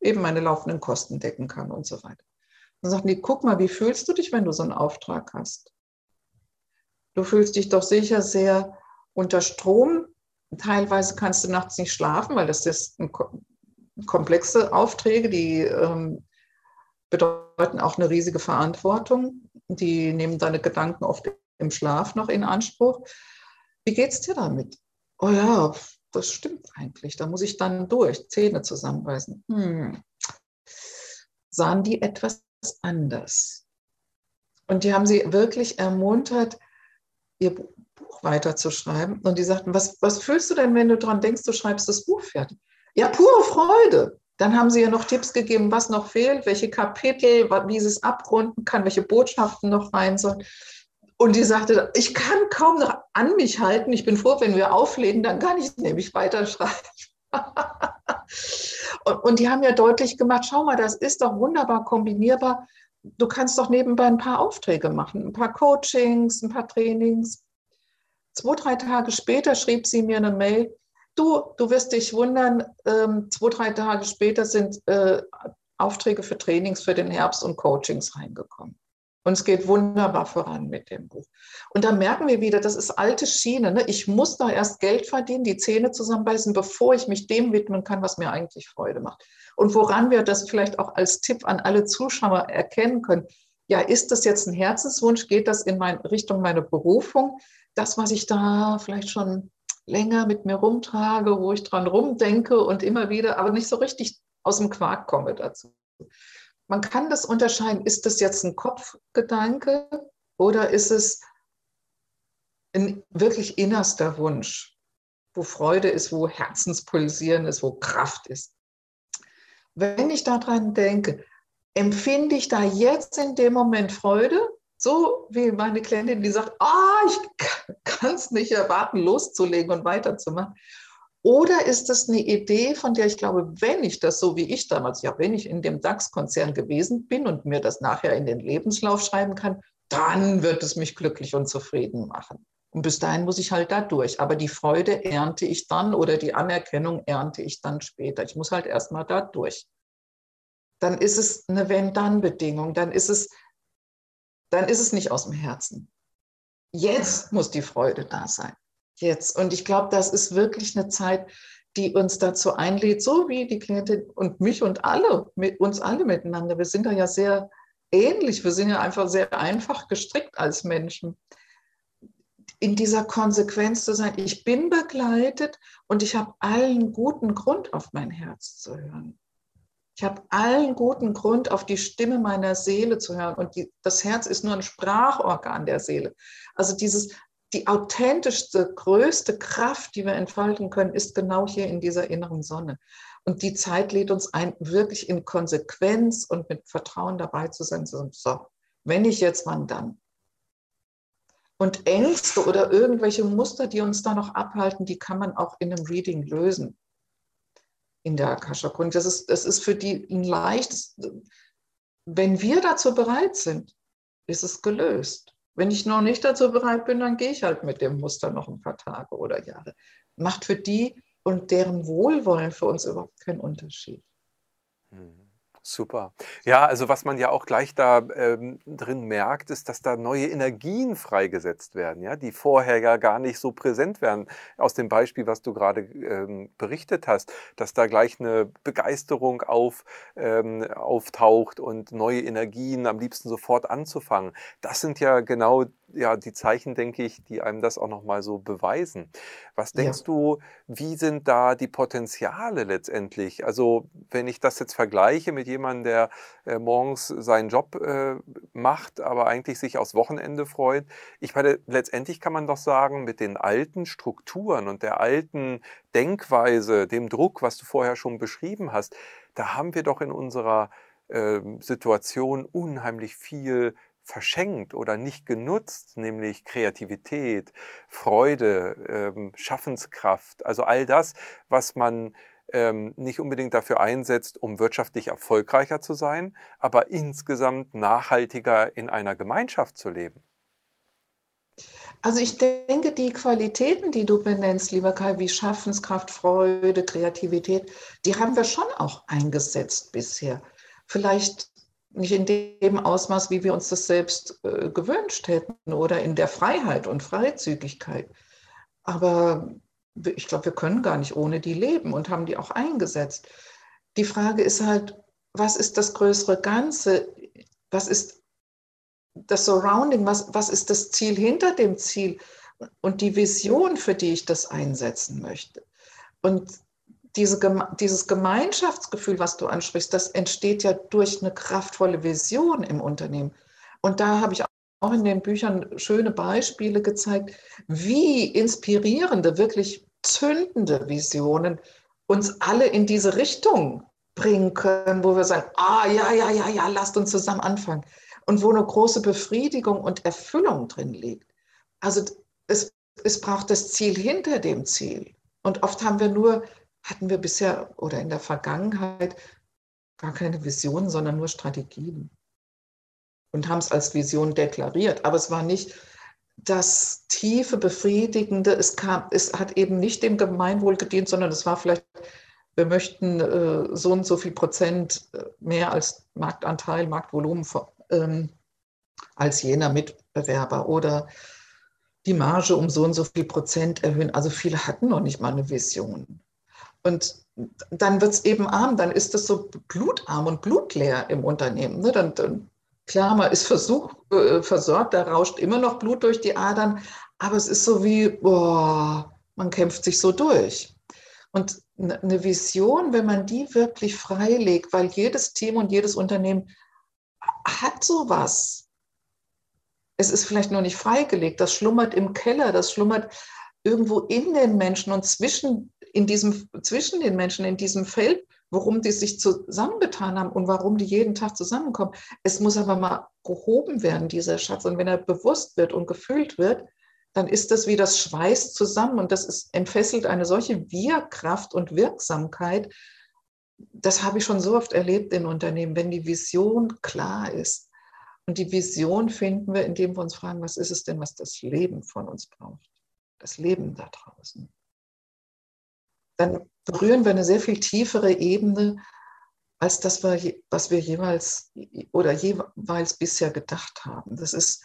eben meine laufenden Kosten decken kann und so weiter. Dann sagten die, guck mal, wie fühlst du dich, wenn du so einen Auftrag hast? Du fühlst dich doch sicher sehr unter Strom. Teilweise kannst du nachts nicht schlafen, weil das ist komplexe Aufträge, die ähm, bedeuten auch eine riesige Verantwortung. Die nehmen deine Gedanken oft im Schlaf noch in Anspruch. Wie geht es dir damit? Oh ja, das stimmt eigentlich. Da muss ich dann durch, Zähne zusammenbeißen. Hm. Sahen die etwas anders. Und die haben sie wirklich ermuntert, ihr Buch weiterzuschreiben. Und die sagten, was, was fühlst du denn, wenn du daran denkst, du schreibst das Buch fertig? Ja, pure Freude. Dann haben sie ja noch Tipps gegeben, was noch fehlt, welche Kapitel, wie sie es abrunden kann, welche Botschaften noch rein sollen. Und die sagte, ich kann kaum noch an mich halten. Ich bin froh, wenn wir auflegen, dann kann ich nämlich weiterschreiben. Und, die haben ja deutlich gemacht, schau mal, das ist doch wunderbar kombinierbar. Du kannst doch nebenbei ein paar Aufträge machen, ein paar Coachings, ein paar Trainings. Zwei, drei Tage später schrieb sie mir eine Mail, du, du wirst dich wundern, ähm, zwei, drei Tage später sind äh, Aufträge für Trainings für den Herbst und Coachings reingekommen. Und es geht wunderbar voran mit dem Buch. Und da merken wir wieder, das ist alte Schiene. Ne? Ich muss da erst Geld verdienen, die Zähne zusammenbeißen, bevor ich mich dem widmen kann, was mir eigentlich Freude macht. Und woran wir das vielleicht auch als Tipp an alle Zuschauer erkennen können, ja, ist das jetzt ein Herzenswunsch? Geht das in mein, Richtung meine Berufung? Das, was ich da vielleicht schon länger mit mir rumtrage, wo ich dran rumdenke und immer wieder, aber nicht so richtig aus dem Quark komme dazu. Man kann das unterscheiden, ist das jetzt ein Kopfgedanke oder ist es ein wirklich innerster Wunsch, wo Freude ist, wo Herzenspulsieren ist, wo Kraft ist. Wenn ich daran denke, empfinde ich da jetzt in dem Moment Freude so wie meine Klientin, die sagt, ah, ich kann es nicht erwarten, loszulegen und weiterzumachen. Oder ist das eine Idee, von der ich glaube, wenn ich das so wie ich damals, ja, wenn ich in dem DAX-Konzern gewesen bin und mir das nachher in den Lebenslauf schreiben kann, dann wird es mich glücklich und zufrieden machen. Und bis dahin muss ich halt da durch. Aber die Freude ernte ich dann oder die Anerkennung ernte ich dann später. Ich muss halt erstmal da durch. Dann ist es eine Wenn-Dann-Bedingung. Dann ist es dann ist es nicht aus dem Herzen. Jetzt muss die Freude da sein. Jetzt. Und ich glaube, das ist wirklich eine Zeit, die uns dazu einlädt, so wie die Klientin und mich und alle, uns alle miteinander. Wir sind da ja sehr ähnlich. Wir sind ja einfach sehr einfach gestrickt als Menschen. In dieser Konsequenz zu sein, ich bin begleitet und ich habe allen guten Grund, auf mein Herz zu hören. Ich habe allen guten Grund, auf die Stimme meiner Seele zu hören. Und die, das Herz ist nur ein Sprachorgan der Seele. Also dieses, die authentischste, größte Kraft, die wir entfalten können, ist genau hier in dieser inneren Sonne. Und die Zeit lädt uns ein, wirklich in Konsequenz und mit Vertrauen dabei zu sein. So, wenn ich jetzt, wann dann? Und Ängste oder irgendwelche Muster, die uns da noch abhalten, die kann man auch in einem Reading lösen in der Akasha-Chronik. Das ist, das ist für die ein leichtes, wenn wir dazu bereit sind, ist es gelöst. Wenn ich noch nicht dazu bereit bin, dann gehe ich halt mit dem Muster noch ein paar Tage oder Jahre. Macht für die und deren Wohlwollen für uns überhaupt keinen Unterschied. Mhm. Super. Ja, also was man ja auch gleich da ähm, drin merkt, ist, dass da neue Energien freigesetzt werden, ja, die vorher ja gar nicht so präsent werden. Aus dem Beispiel, was du gerade ähm, berichtet hast, dass da gleich eine Begeisterung auf, ähm, auftaucht und neue Energien am liebsten sofort anzufangen. Das sind ja genau ja, die Zeichen, denke ich, die einem das auch nochmal so beweisen. Was denkst ja. du, wie sind da die Potenziale letztendlich? Also, wenn ich das jetzt vergleiche mit jemandem, der äh, morgens seinen Job äh, macht, aber eigentlich sich aufs Wochenende freut. Ich meine, letztendlich kann man doch sagen, mit den alten Strukturen und der alten Denkweise, dem Druck, was du vorher schon beschrieben hast, da haben wir doch in unserer äh, Situation unheimlich viel verschenkt oder nicht genutzt, nämlich Kreativität, Freude, ähm, Schaffenskraft, also all das, was man ähm, nicht unbedingt dafür einsetzt, um wirtschaftlich erfolgreicher zu sein, aber insgesamt nachhaltiger in einer Gemeinschaft zu leben. Also ich denke, die Qualitäten, die du benennst, lieber Kai, wie Schaffenskraft, Freude, Kreativität, die haben wir schon auch eingesetzt bisher. Vielleicht nicht in dem Ausmaß, wie wir uns das selbst äh, gewünscht hätten oder in der Freiheit und Freizügigkeit. Aber ich glaube, wir können gar nicht ohne die leben und haben die auch eingesetzt. Die Frage ist halt, was ist das größere Ganze? Was ist das Surrounding? Was, was ist das Ziel hinter dem Ziel? Und die Vision, für die ich das einsetzen möchte. Und diese, dieses Gemeinschaftsgefühl, was du ansprichst, das entsteht ja durch eine kraftvolle Vision im Unternehmen. Und da habe ich auch in den Büchern schöne Beispiele gezeigt, wie inspirierende, wirklich zündende Visionen uns alle in diese Richtung bringen können, wo wir sagen, ah ja, ja, ja, ja, lasst uns zusammen anfangen. Und wo eine große Befriedigung und Erfüllung drin liegt. Also es, es braucht das Ziel hinter dem Ziel. Und oft haben wir nur, hatten wir bisher oder in der Vergangenheit gar keine Visionen, sondern nur Strategien. Und haben es als Vision deklariert. Aber es war nicht das tiefe, befriedigende, es, kam, es hat eben nicht dem Gemeinwohl gedient, sondern es war vielleicht, wir möchten äh, so und so viel Prozent äh, mehr als Marktanteil, Marktvolumen ähm, als jener Mitbewerber oder die Marge um so und so viel Prozent erhöhen. Also viele hatten noch nicht mal eine Vision. Und dann wird es eben arm, dann ist es so blutarm und blutleer im Unternehmen. Ne? Dann, dann, klar, man ist versuch, äh, versorgt, da rauscht immer noch Blut durch die Adern, aber es ist so wie, boah, man kämpft sich so durch. Und eine Vision, wenn man die wirklich freilegt, weil jedes Team und jedes Unternehmen hat sowas. Es ist vielleicht noch nicht freigelegt, das schlummert im Keller, das schlummert irgendwo in den Menschen und zwischen, in diesem, zwischen den Menschen, in diesem Feld, worum die sich zusammengetan haben und warum die jeden Tag zusammenkommen. Es muss aber mal gehoben werden, dieser Schatz. Und wenn er bewusst wird und gefühlt wird, dann ist das wie das Schweiß zusammen und das ist, entfesselt eine solche Wirkraft und Wirksamkeit. Das habe ich schon so oft erlebt in Unternehmen, wenn die Vision klar ist. Und die Vision finden wir, indem wir uns fragen, was ist es denn, was das Leben von uns braucht? Das Leben da draußen. Dann berühren wir eine sehr viel tiefere Ebene, als das, was wir jeweils oder jeweils bisher gedacht haben. Das ist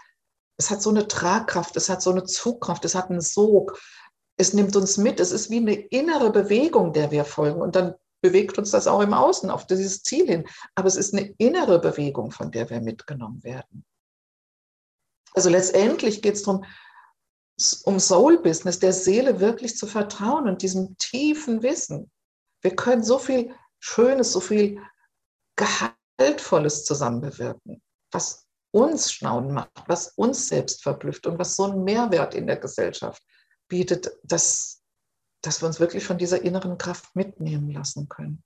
es hat so eine Tragkraft, es hat so eine Zugkraft, es hat einen Sog. Es nimmt uns mit. Es ist wie eine innere Bewegung, der wir folgen. Und dann bewegt uns das auch im Außen auf dieses Ziel hin. Aber es ist eine innere Bewegung, von der wir mitgenommen werden. Also letztendlich geht es darum, um Soul-Business, der Seele wirklich zu vertrauen und diesem tiefen Wissen. Wir können so viel Schönes, so viel Gehaltvolles zusammen bewirken, was uns Staunen macht, was uns selbst verblüfft und was so einen Mehrwert in der Gesellschaft bietet, dass, dass wir uns wirklich von dieser inneren Kraft mitnehmen lassen können.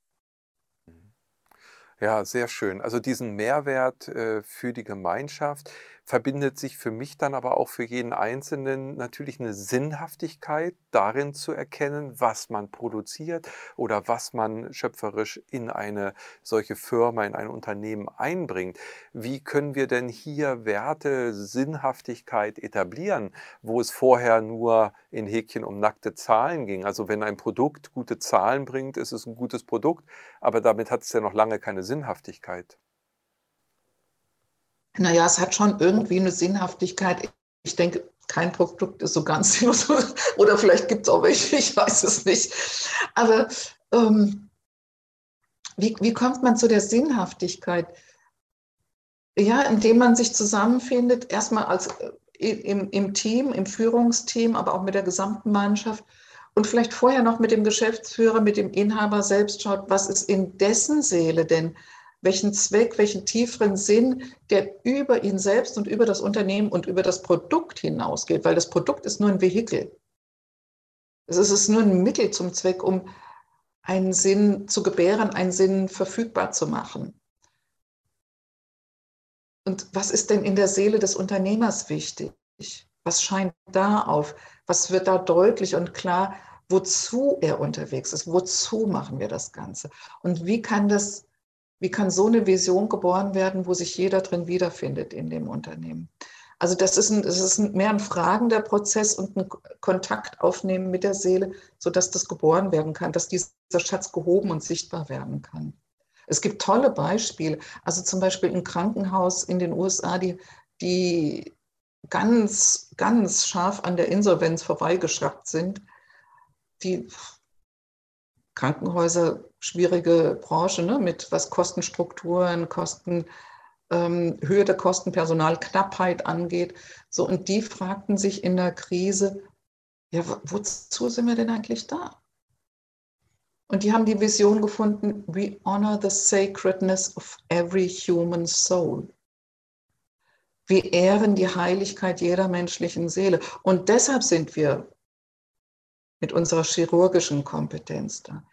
Ja, sehr schön. Also diesen Mehrwert äh, für die Gemeinschaft, verbindet sich für mich dann aber auch für jeden Einzelnen natürlich eine Sinnhaftigkeit darin zu erkennen, was man produziert oder was man schöpferisch in eine solche Firma, in ein Unternehmen einbringt. Wie können wir denn hier Werte, Sinnhaftigkeit etablieren, wo es vorher nur in Häkchen um nackte Zahlen ging? Also wenn ein Produkt gute Zahlen bringt, ist es ein gutes Produkt, aber damit hat es ja noch lange keine Sinnhaftigkeit. Naja, es hat schon irgendwie eine Sinnhaftigkeit. Ich denke, kein Produkt ist so ganz (laughs) sinnlos. Oder vielleicht gibt es auch welche, ich weiß es nicht. Aber ähm, wie, wie kommt man zu der Sinnhaftigkeit? Ja, indem man sich zusammenfindet, erstmal als äh, im, im Team, im Führungsteam, aber auch mit der gesamten Mannschaft und vielleicht vorher noch mit dem Geschäftsführer, mit dem Inhaber selbst schaut, was ist in dessen Seele denn welchen Zweck, welchen tieferen Sinn, der über ihn selbst und über das Unternehmen und über das Produkt hinausgeht, weil das Produkt ist nur ein Vehikel. Es ist nur ein Mittel zum Zweck, um einen Sinn zu gebären, einen Sinn verfügbar zu machen. Und was ist denn in der Seele des Unternehmers wichtig? Was scheint da auf? Was wird da deutlich und klar, wozu er unterwegs ist? Wozu machen wir das Ganze? Und wie kann das wie kann so eine Vision geboren werden, wo sich jeder drin wiederfindet in dem Unternehmen? Also das ist, ein, das ist ein, mehr ein fragender Prozess und ein Kontakt aufnehmen mit der Seele, sodass das geboren werden kann, dass dieser Schatz gehoben und sichtbar werden kann. Es gibt tolle Beispiele. Also zum Beispiel ein Krankenhaus in den USA, die, die ganz, ganz scharf an der Insolvenz vorbeigeschraubt sind. Die Krankenhäuser schwierige Branche ne, mit was Kostenstrukturen, Kosten, ähm, Höhe der Kosten, Personalknappheit angeht. So, und die fragten sich in der Krise, ja, wozu sind wir denn eigentlich da? Und die haben die Vision gefunden, we honor the sacredness of every human soul. Wir ehren die Heiligkeit jeder menschlichen Seele. Und deshalb sind wir mit unserer chirurgischen Kompetenz da.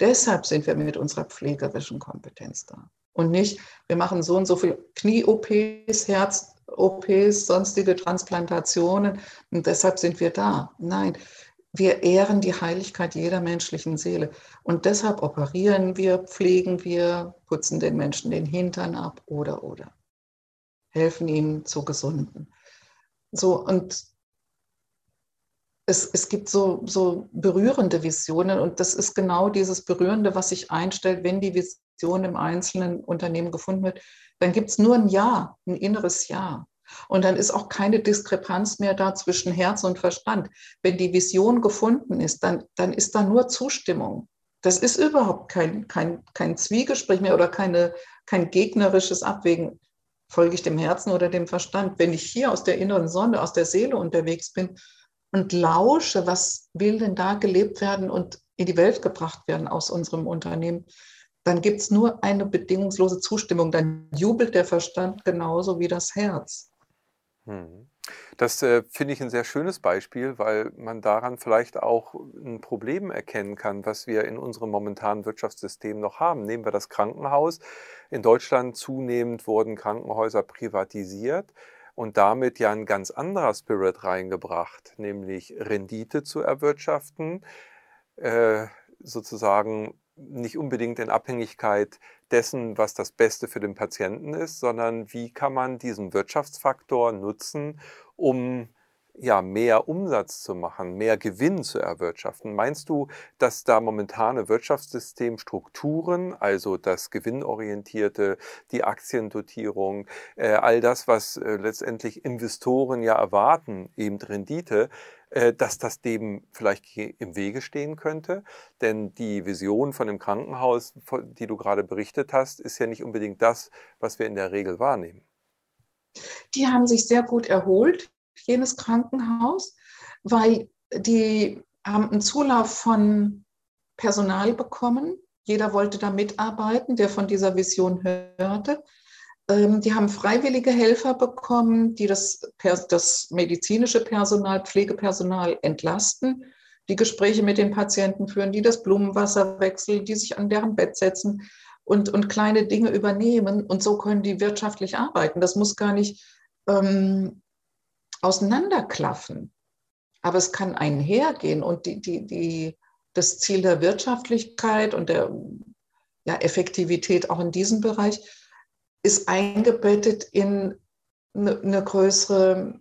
Deshalb sind wir mit unserer pflegerischen Kompetenz da. Und nicht, wir machen so und so viel Knie-OPs, Herz-OPs, sonstige Transplantationen und deshalb sind wir da. Nein, wir ehren die Heiligkeit jeder menschlichen Seele. Und deshalb operieren wir, pflegen wir, putzen den Menschen den Hintern ab oder, oder. Helfen ihnen zu gesunden. So, und es, es gibt so, so berührende Visionen und das ist genau dieses Berührende, was sich einstellt, wenn die Vision im einzelnen Unternehmen gefunden wird. Dann gibt es nur ein Ja, ein inneres Ja. Und dann ist auch keine Diskrepanz mehr da zwischen Herz und Verstand. Wenn die Vision gefunden ist, dann, dann ist da nur Zustimmung. Das ist überhaupt kein, kein, kein Zwiegespräch mehr oder keine, kein gegnerisches Abwägen. Folge ich dem Herzen oder dem Verstand? Wenn ich hier aus der inneren Sonne, aus der Seele unterwegs bin und lausche, was will denn da gelebt werden und in die Welt gebracht werden aus unserem Unternehmen, dann gibt es nur eine bedingungslose Zustimmung. Dann jubelt der Verstand genauso wie das Herz. Mhm. Das äh, finde ich ein sehr schönes Beispiel, weil man daran vielleicht auch ein Problem erkennen kann, was wir in unserem momentanen Wirtschaftssystem noch haben. Nehmen wir das Krankenhaus. In Deutschland zunehmend wurden Krankenhäuser privatisiert und damit ja ein ganz anderer Spirit reingebracht, nämlich Rendite zu erwirtschaften, äh, sozusagen nicht unbedingt in Abhängigkeit dessen, was das Beste für den Patienten ist, sondern wie kann man diesen Wirtschaftsfaktor nutzen, um ja, mehr Umsatz zu machen, mehr Gewinn zu erwirtschaften. Meinst du, dass da momentane Wirtschaftssystemstrukturen, also das Gewinnorientierte, die Aktiendotierung, äh, all das, was äh, letztendlich Investoren ja erwarten, eben Rendite, äh, dass das dem vielleicht im Wege stehen könnte. Denn die Vision von dem Krankenhaus, die du gerade berichtet hast, ist ja nicht unbedingt das, was wir in der Regel wahrnehmen. Die haben sich sehr gut erholt, jenes Krankenhaus, weil die haben einen Zulauf von Personal bekommen. Jeder wollte da mitarbeiten, der von dieser Vision hörte. Ähm, die haben freiwillige Helfer bekommen, die das, das medizinische Personal, Pflegepersonal entlasten, die Gespräche mit den Patienten führen, die das Blumenwasser wechseln, die sich an deren Bett setzen und, und kleine Dinge übernehmen. Und so können die wirtschaftlich arbeiten. Das muss gar nicht ähm, auseinanderklaffen. Aber es kann einhergehen und die, die, die, das Ziel der Wirtschaftlichkeit und der ja, Effektivität auch in diesem Bereich ist eingebettet in eine, eine größere,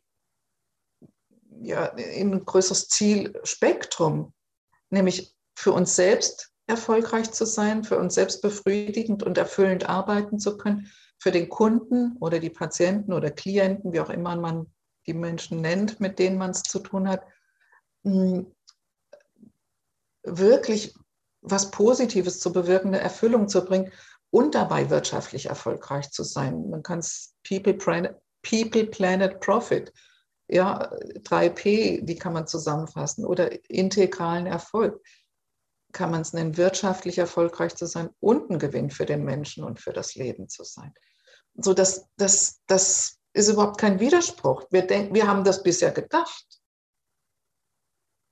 ja, in ein größeres Zielspektrum, nämlich für uns selbst erfolgreich zu sein, für uns selbst befriedigend und erfüllend arbeiten zu können, für den Kunden oder die Patienten oder Klienten, wie auch immer man die Menschen nennt, mit denen man es zu tun hat, wirklich was Positives zu bewirken, eine Erfüllung zu bringen und dabei wirtschaftlich erfolgreich zu sein. Man kann es People, People, Planet, Profit, ja, 3P, die kann man zusammenfassen, oder integralen Erfolg kann man es nennen, wirtschaftlich erfolgreich zu sein und ein Gewinn für den Menschen und für das Leben zu sein. So, das, das, das ist überhaupt kein Widerspruch. Wir, denken, wir haben das bisher gedacht.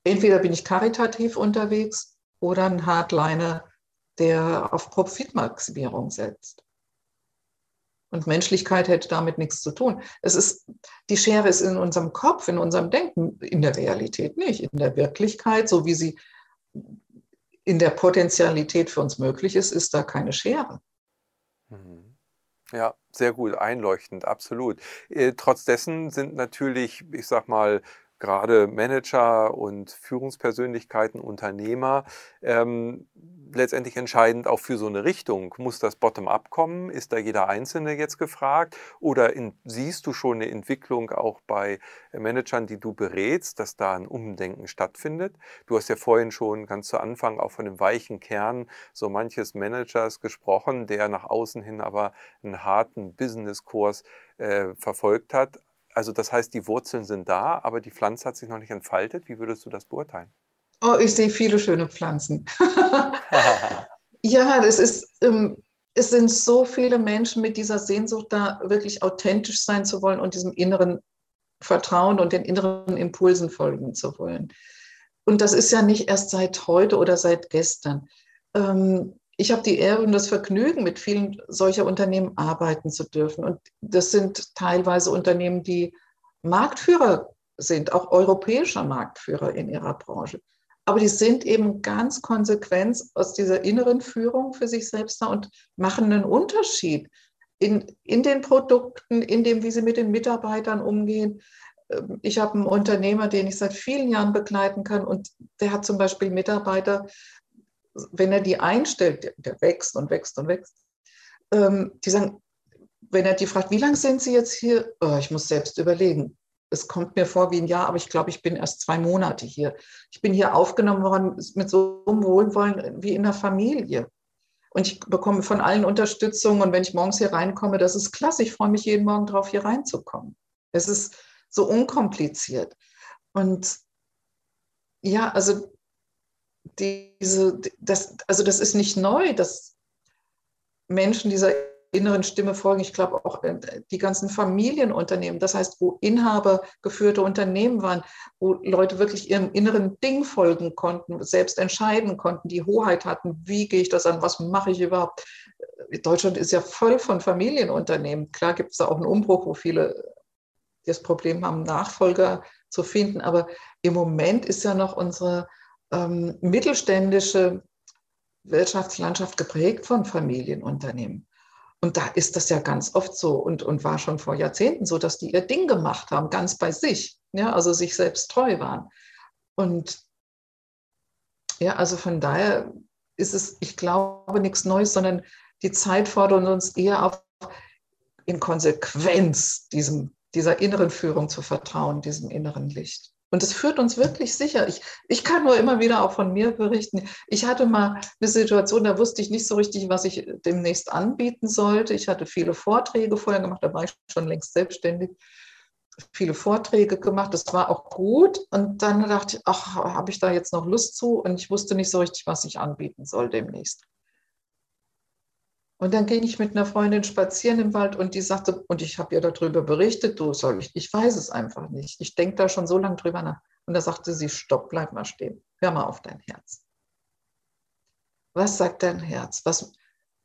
Entweder bin ich karitativ unterwegs oder ein Hardliner, der auf Profitmaximierung setzt. Und Menschlichkeit hätte damit nichts zu tun. Es ist, die Schere ist in unserem Kopf, in unserem Denken, in der Realität nicht. In der Wirklichkeit, so wie sie in der Potentialität für uns möglich ist, ist da keine Schere. Mhm. Ja, sehr gut, einleuchtend, absolut. Äh, trotz dessen sind natürlich, ich sag mal, gerade Manager und Führungspersönlichkeiten, Unternehmer, ähm, letztendlich entscheidend auch für so eine Richtung. Muss das Bottom-up kommen? Ist da jeder Einzelne jetzt gefragt? Oder in, siehst du schon eine Entwicklung auch bei Managern, die du berätst, dass da ein Umdenken stattfindet? Du hast ja vorhin schon ganz zu Anfang auch von dem weichen Kern so manches Managers gesprochen, der nach außen hin aber einen harten Business-Kurs äh, verfolgt hat. Also das heißt, die Wurzeln sind da, aber die Pflanze hat sich noch nicht entfaltet. Wie würdest du das beurteilen? Oh, ich sehe viele schöne Pflanzen. (laughs) ja, das ist, ähm, es sind so viele Menschen mit dieser Sehnsucht da, wirklich authentisch sein zu wollen und diesem inneren Vertrauen und den inneren Impulsen folgen zu wollen. Und das ist ja nicht erst seit heute oder seit gestern. Ähm, ich habe die Ehre und das Vergnügen, mit vielen solcher Unternehmen arbeiten zu dürfen. Und das sind teilweise Unternehmen, die Marktführer sind, auch europäischer Marktführer in ihrer Branche. Aber die sind eben ganz konsequent aus dieser inneren Führung für sich selbst da und machen einen Unterschied in, in den Produkten, in dem, wie sie mit den Mitarbeitern umgehen. Ähm, ich habe einen Unternehmer, den ich seit vielen Jahren begleiten kann und der hat zum Beispiel Mitarbeiter, wenn er die einstellt, der wächst und wächst und wächst, ähm, die sagen, wenn er die fragt, wie lange sind Sie jetzt hier? Oh, ich muss selbst überlegen. Es kommt mir vor wie ein Jahr, aber ich glaube, ich bin erst zwei Monate hier. Ich bin hier aufgenommen worden mit so einem Wohlwollen wie in der Familie. Und ich bekomme von allen Unterstützung. Und wenn ich morgens hier reinkomme, das ist klasse. Ich freue mich jeden Morgen darauf, hier reinzukommen. Es ist so unkompliziert. Und ja, also diese, das, also das ist nicht neu, dass Menschen dieser inneren Stimme folgen. Ich glaube auch äh, die ganzen Familienunternehmen, das heißt, wo Inhaber geführte Unternehmen waren, wo Leute wirklich ihrem inneren Ding folgen konnten, selbst entscheiden konnten, die Hoheit hatten, wie gehe ich das an, was mache ich überhaupt. Deutschland ist ja voll von Familienunternehmen. Klar gibt es da auch einen Umbruch, wo viele das Problem haben, Nachfolger zu finden, aber im Moment ist ja noch unsere ähm, mittelständische Wirtschaftslandschaft geprägt von Familienunternehmen. Und da ist das ja ganz oft so und, und war schon vor Jahrzehnten so, dass die ihr Ding gemacht haben, ganz bei sich, ja, also sich selbst treu waren. Und ja, also von daher ist es, ich glaube, nichts Neues, sondern die Zeit fordert uns eher auf, in Konsequenz diesem, dieser inneren Führung zu vertrauen, diesem inneren Licht. Und es führt uns wirklich sicher. Ich, ich kann nur immer wieder auch von mir berichten. Ich hatte mal eine Situation, da wusste ich nicht so richtig, was ich demnächst anbieten sollte. Ich hatte viele Vorträge vorher gemacht, da war ich schon längst selbstständig. Viele Vorträge gemacht, das war auch gut. Und dann dachte ich, ach, habe ich da jetzt noch Lust zu? Und ich wusste nicht so richtig, was ich anbieten soll demnächst. Und dann ging ich mit einer Freundin spazieren im Wald und die sagte, und ich habe ihr darüber berichtet, du soll ich, ich weiß es einfach nicht. Ich denke da schon so lange drüber nach. Und da sagte sie, stopp, bleib mal stehen. Hör mal auf dein Herz. Was sagt dein Herz? Was,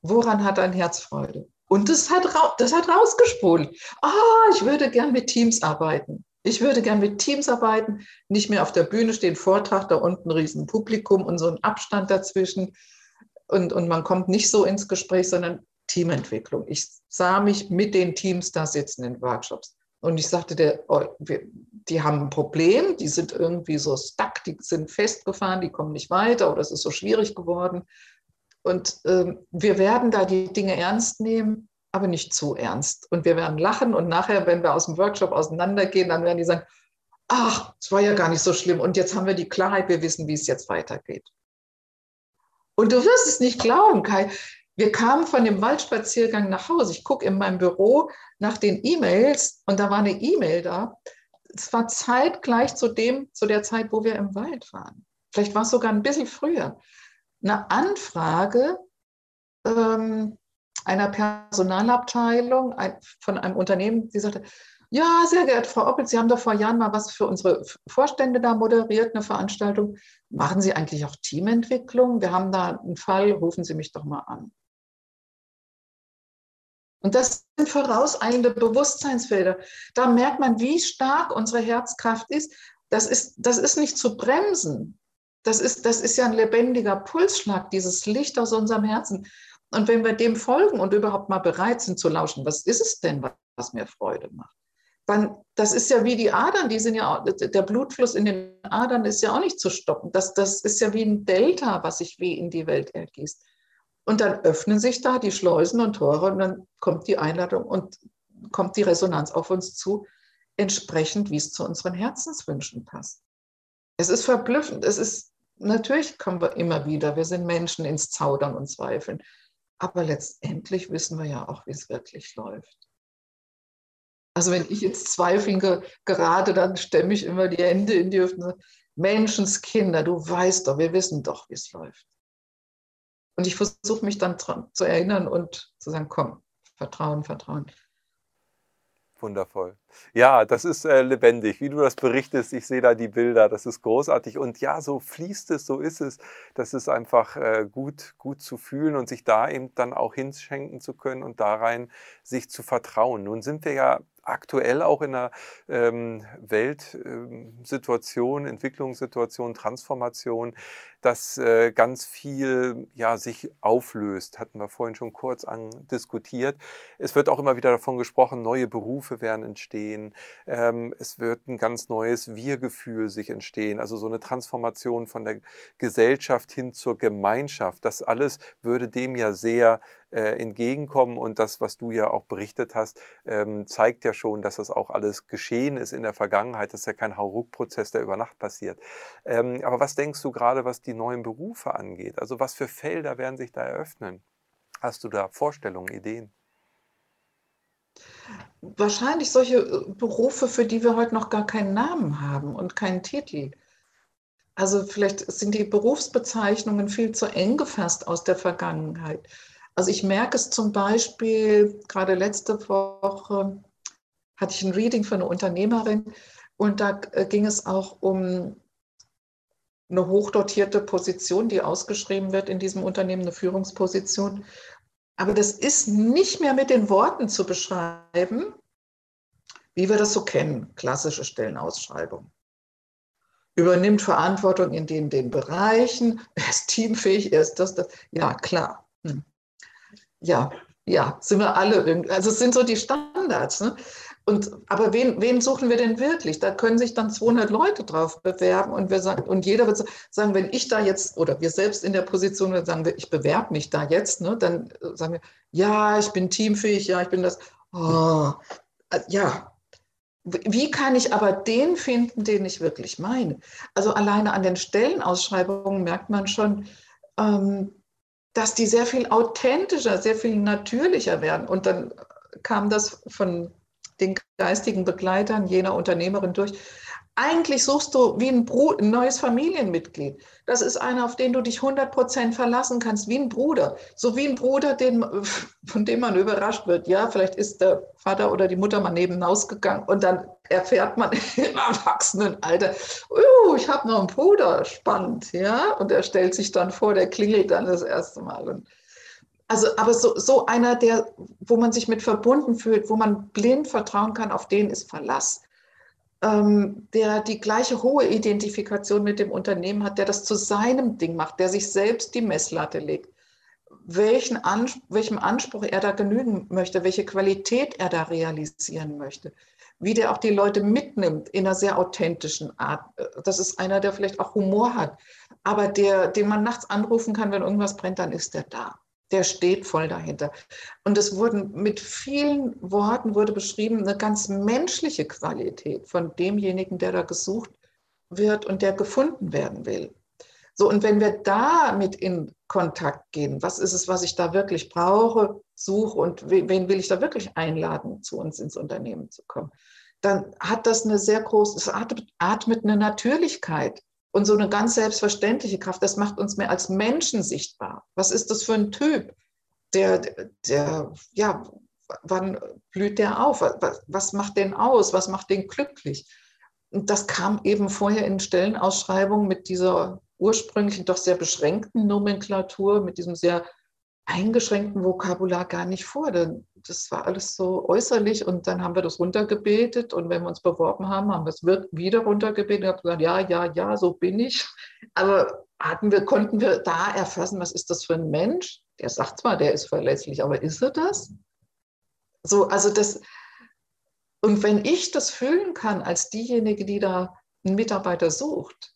woran hat dein Herz Freude? Und das hat, das hat rausgespult. Ah, ich würde gern mit Teams arbeiten. Ich würde gern mit Teams arbeiten, nicht mehr auf der Bühne stehen, Vortrag, da unten ein riesen Publikum und so ein Abstand dazwischen und, und man kommt nicht so ins Gespräch, sondern Teamentwicklung. Ich sah mich mit den Teams da sitzen in Workshops. Und ich sagte, der, oh, die haben ein Problem, die sind irgendwie so stuck, die sind festgefahren, die kommen nicht weiter oder es ist so schwierig geworden. Und ähm, wir werden da die Dinge ernst nehmen, aber nicht zu ernst. Und wir werden lachen und nachher, wenn wir aus dem Workshop auseinandergehen, dann werden die sagen, ach, es war ja gar nicht so schlimm und jetzt haben wir die Klarheit, wir wissen, wie es jetzt weitergeht. Und du wirst es nicht glauben, Kai. Wir kamen von dem Waldspaziergang nach Hause. Ich gucke in meinem Büro nach den E-Mails und da war eine E-Mail da. Es war zeitgleich zu dem, zu der Zeit, wo wir im Wald waren. Vielleicht war es sogar ein bisschen früher. Eine Anfrage ähm, einer Personalabteilung ein, von einem Unternehmen, die sagte, ja, sehr geehrte Frau Oppel, Sie haben doch vor Jahren mal was für unsere Vorstände da moderiert, eine Veranstaltung. Machen Sie eigentlich auch Teamentwicklung? Wir haben da einen Fall, rufen Sie mich doch mal an. Und das sind vorauseilende Bewusstseinsfelder. Da merkt man, wie stark unsere Herzkraft ist. Das ist, das ist nicht zu bremsen. Das ist, das ist ja ein lebendiger Pulsschlag, dieses Licht aus unserem Herzen. Und wenn wir dem folgen und überhaupt mal bereit sind zu lauschen, was ist es denn, was mir Freude macht? Dann, das ist ja wie die Adern, die sind ja, der Blutfluss in den Adern ist ja auch nicht zu stoppen. Das, das ist ja wie ein Delta, was sich wie in die Welt ergießt. Und dann öffnen sich da die Schleusen und Tore und dann kommt die Einladung und kommt die Resonanz auf uns zu, entsprechend, wie es zu unseren Herzenswünschen passt. Es ist verblüffend. Es ist, natürlich kommen wir immer wieder, wir sind Menschen ins Zaudern und Zweifeln. Aber letztendlich wissen wir ja auch, wie es wirklich läuft. Also wenn ich jetzt zweifeln gerate, dann stemme ich immer die Hände in die Hüfte. Menschenskinder, du weißt doch, wir wissen doch, wie es läuft. Und ich versuche mich dann zu erinnern und zu sagen, komm, Vertrauen, Vertrauen. Wundervoll. Ja, das ist äh, lebendig, wie du das berichtest. Ich sehe da die Bilder, das ist großartig. Und ja, so fließt es, so ist es. Das ist einfach äh, gut, gut zu fühlen und sich da eben dann auch hinschenken zu können und da rein sich zu vertrauen. Nun sind wir ja aktuell auch in einer ähm, Weltsituation, Entwicklungssituation, Transformation, dass äh, ganz viel ja, sich auflöst, hatten wir vorhin schon kurz diskutiert. Es wird auch immer wieder davon gesprochen, neue Berufe werden entstehen. Ähm, es wird ein ganz neues Wir-Gefühl sich entstehen, also so eine Transformation von der Gesellschaft hin zur Gemeinschaft. Das alles würde dem ja sehr äh, entgegenkommen. Und das, was du ja auch berichtet hast, ähm, zeigt ja schon, dass das auch alles geschehen ist in der Vergangenheit. Das ist ja kein Hauruck-Prozess, der über Nacht passiert. Ähm, aber was denkst du gerade, was die neuen Berufe angeht? Also was für Felder werden sich da eröffnen? Hast du da Vorstellungen, Ideen? Wahrscheinlich solche äh, Berufe, für die wir heute noch gar keinen Namen haben und keinen Titel. Also vielleicht sind die Berufsbezeichnungen viel zu eng gefasst aus der Vergangenheit. Also ich merke es zum Beispiel, gerade letzte Woche hatte ich ein Reading für eine Unternehmerin und da äh, ging es auch um eine hochdotierte Position, die ausgeschrieben wird in diesem Unternehmen, eine Führungsposition. Aber das ist nicht mehr mit den Worten zu beschreiben, wie wir das so kennen, klassische Stellenausschreibung. Übernimmt Verantwortung in den, den Bereichen, (laughs) er ist teamfähig, er ist das, das. Ja, klar. Hm ja, ja, sind wir alle, also es sind so die Standards. Ne? Und, aber wen, wen suchen wir denn wirklich? Da können sich dann 200 Leute drauf bewerben und, wir sagen, und jeder wird sagen, wenn ich da jetzt, oder wir selbst in der Position, wenn sagen, ich bewerbe mich da jetzt, ne, dann äh, sagen wir, ja, ich bin teamfähig, ja, ich bin das. Oh, äh, ja, wie kann ich aber den finden, den ich wirklich meine? Also alleine an den Stellenausschreibungen merkt man schon, ähm, dass die sehr viel authentischer, sehr viel natürlicher werden. Und dann kam das von den geistigen Begleitern jener Unternehmerin durch. Eigentlich suchst du wie ein, Bru ein neues Familienmitglied. Das ist einer, auf den du dich 100% verlassen kannst, wie ein Bruder. So wie ein Bruder, den, (laughs) von dem man überrascht wird. Ja, vielleicht ist der Vater oder die Mutter mal nebenan ausgegangen und dann erfährt man (laughs) im Erwachsenenalter, oh, ich habe noch einen Bruder, spannend. Ja, und er stellt sich dann vor, der klingelt dann das erste Mal. Und also, aber so, so einer, der, wo man sich mit verbunden fühlt, wo man blind vertrauen kann, auf den ist Verlass ähm, der die gleiche hohe Identifikation mit dem Unternehmen hat, der das zu seinem Ding macht, der sich selbst die Messlatte legt, welchen Ans welchem Anspruch er da genügen möchte, welche Qualität er da realisieren möchte, wie der auch die Leute mitnimmt in einer sehr authentischen Art. Das ist einer, der vielleicht auch Humor hat, aber der, den man nachts anrufen kann, wenn irgendwas brennt, dann ist er da der steht voll dahinter. Und es wurden mit vielen Worten wurde beschrieben eine ganz menschliche Qualität von demjenigen, der da gesucht wird und der gefunden werden will. So, und wenn wir da mit in Kontakt gehen, was ist es, was ich da wirklich brauche, suche und wen will ich da wirklich einladen, zu uns ins Unternehmen zu kommen, dann hat das eine sehr große, es atmet, atmet eine Natürlichkeit und so eine ganz selbstverständliche Kraft, das macht uns mehr als Menschen sichtbar. Was ist das für ein Typ? Der, der, ja, wann blüht der auf? Was, was macht den aus? Was macht den glücklich? Und das kam eben vorher in Stellenausschreibungen mit dieser ursprünglichen, doch sehr beschränkten Nomenklatur, mit diesem sehr eingeschränkten Vokabular gar nicht vor. Das war alles so äußerlich und dann haben wir das runtergebetet und wenn wir uns beworben haben, haben wir es wieder runtergebetet und haben gesagt, ja, ja, ja, so bin ich. Aber hatten wir, konnten wir da erfassen, was ist das für ein Mensch? Der sagt zwar, der ist verlässlich, aber ist er das? So, also das, und wenn ich das fühlen kann als diejenige, die da einen Mitarbeiter sucht,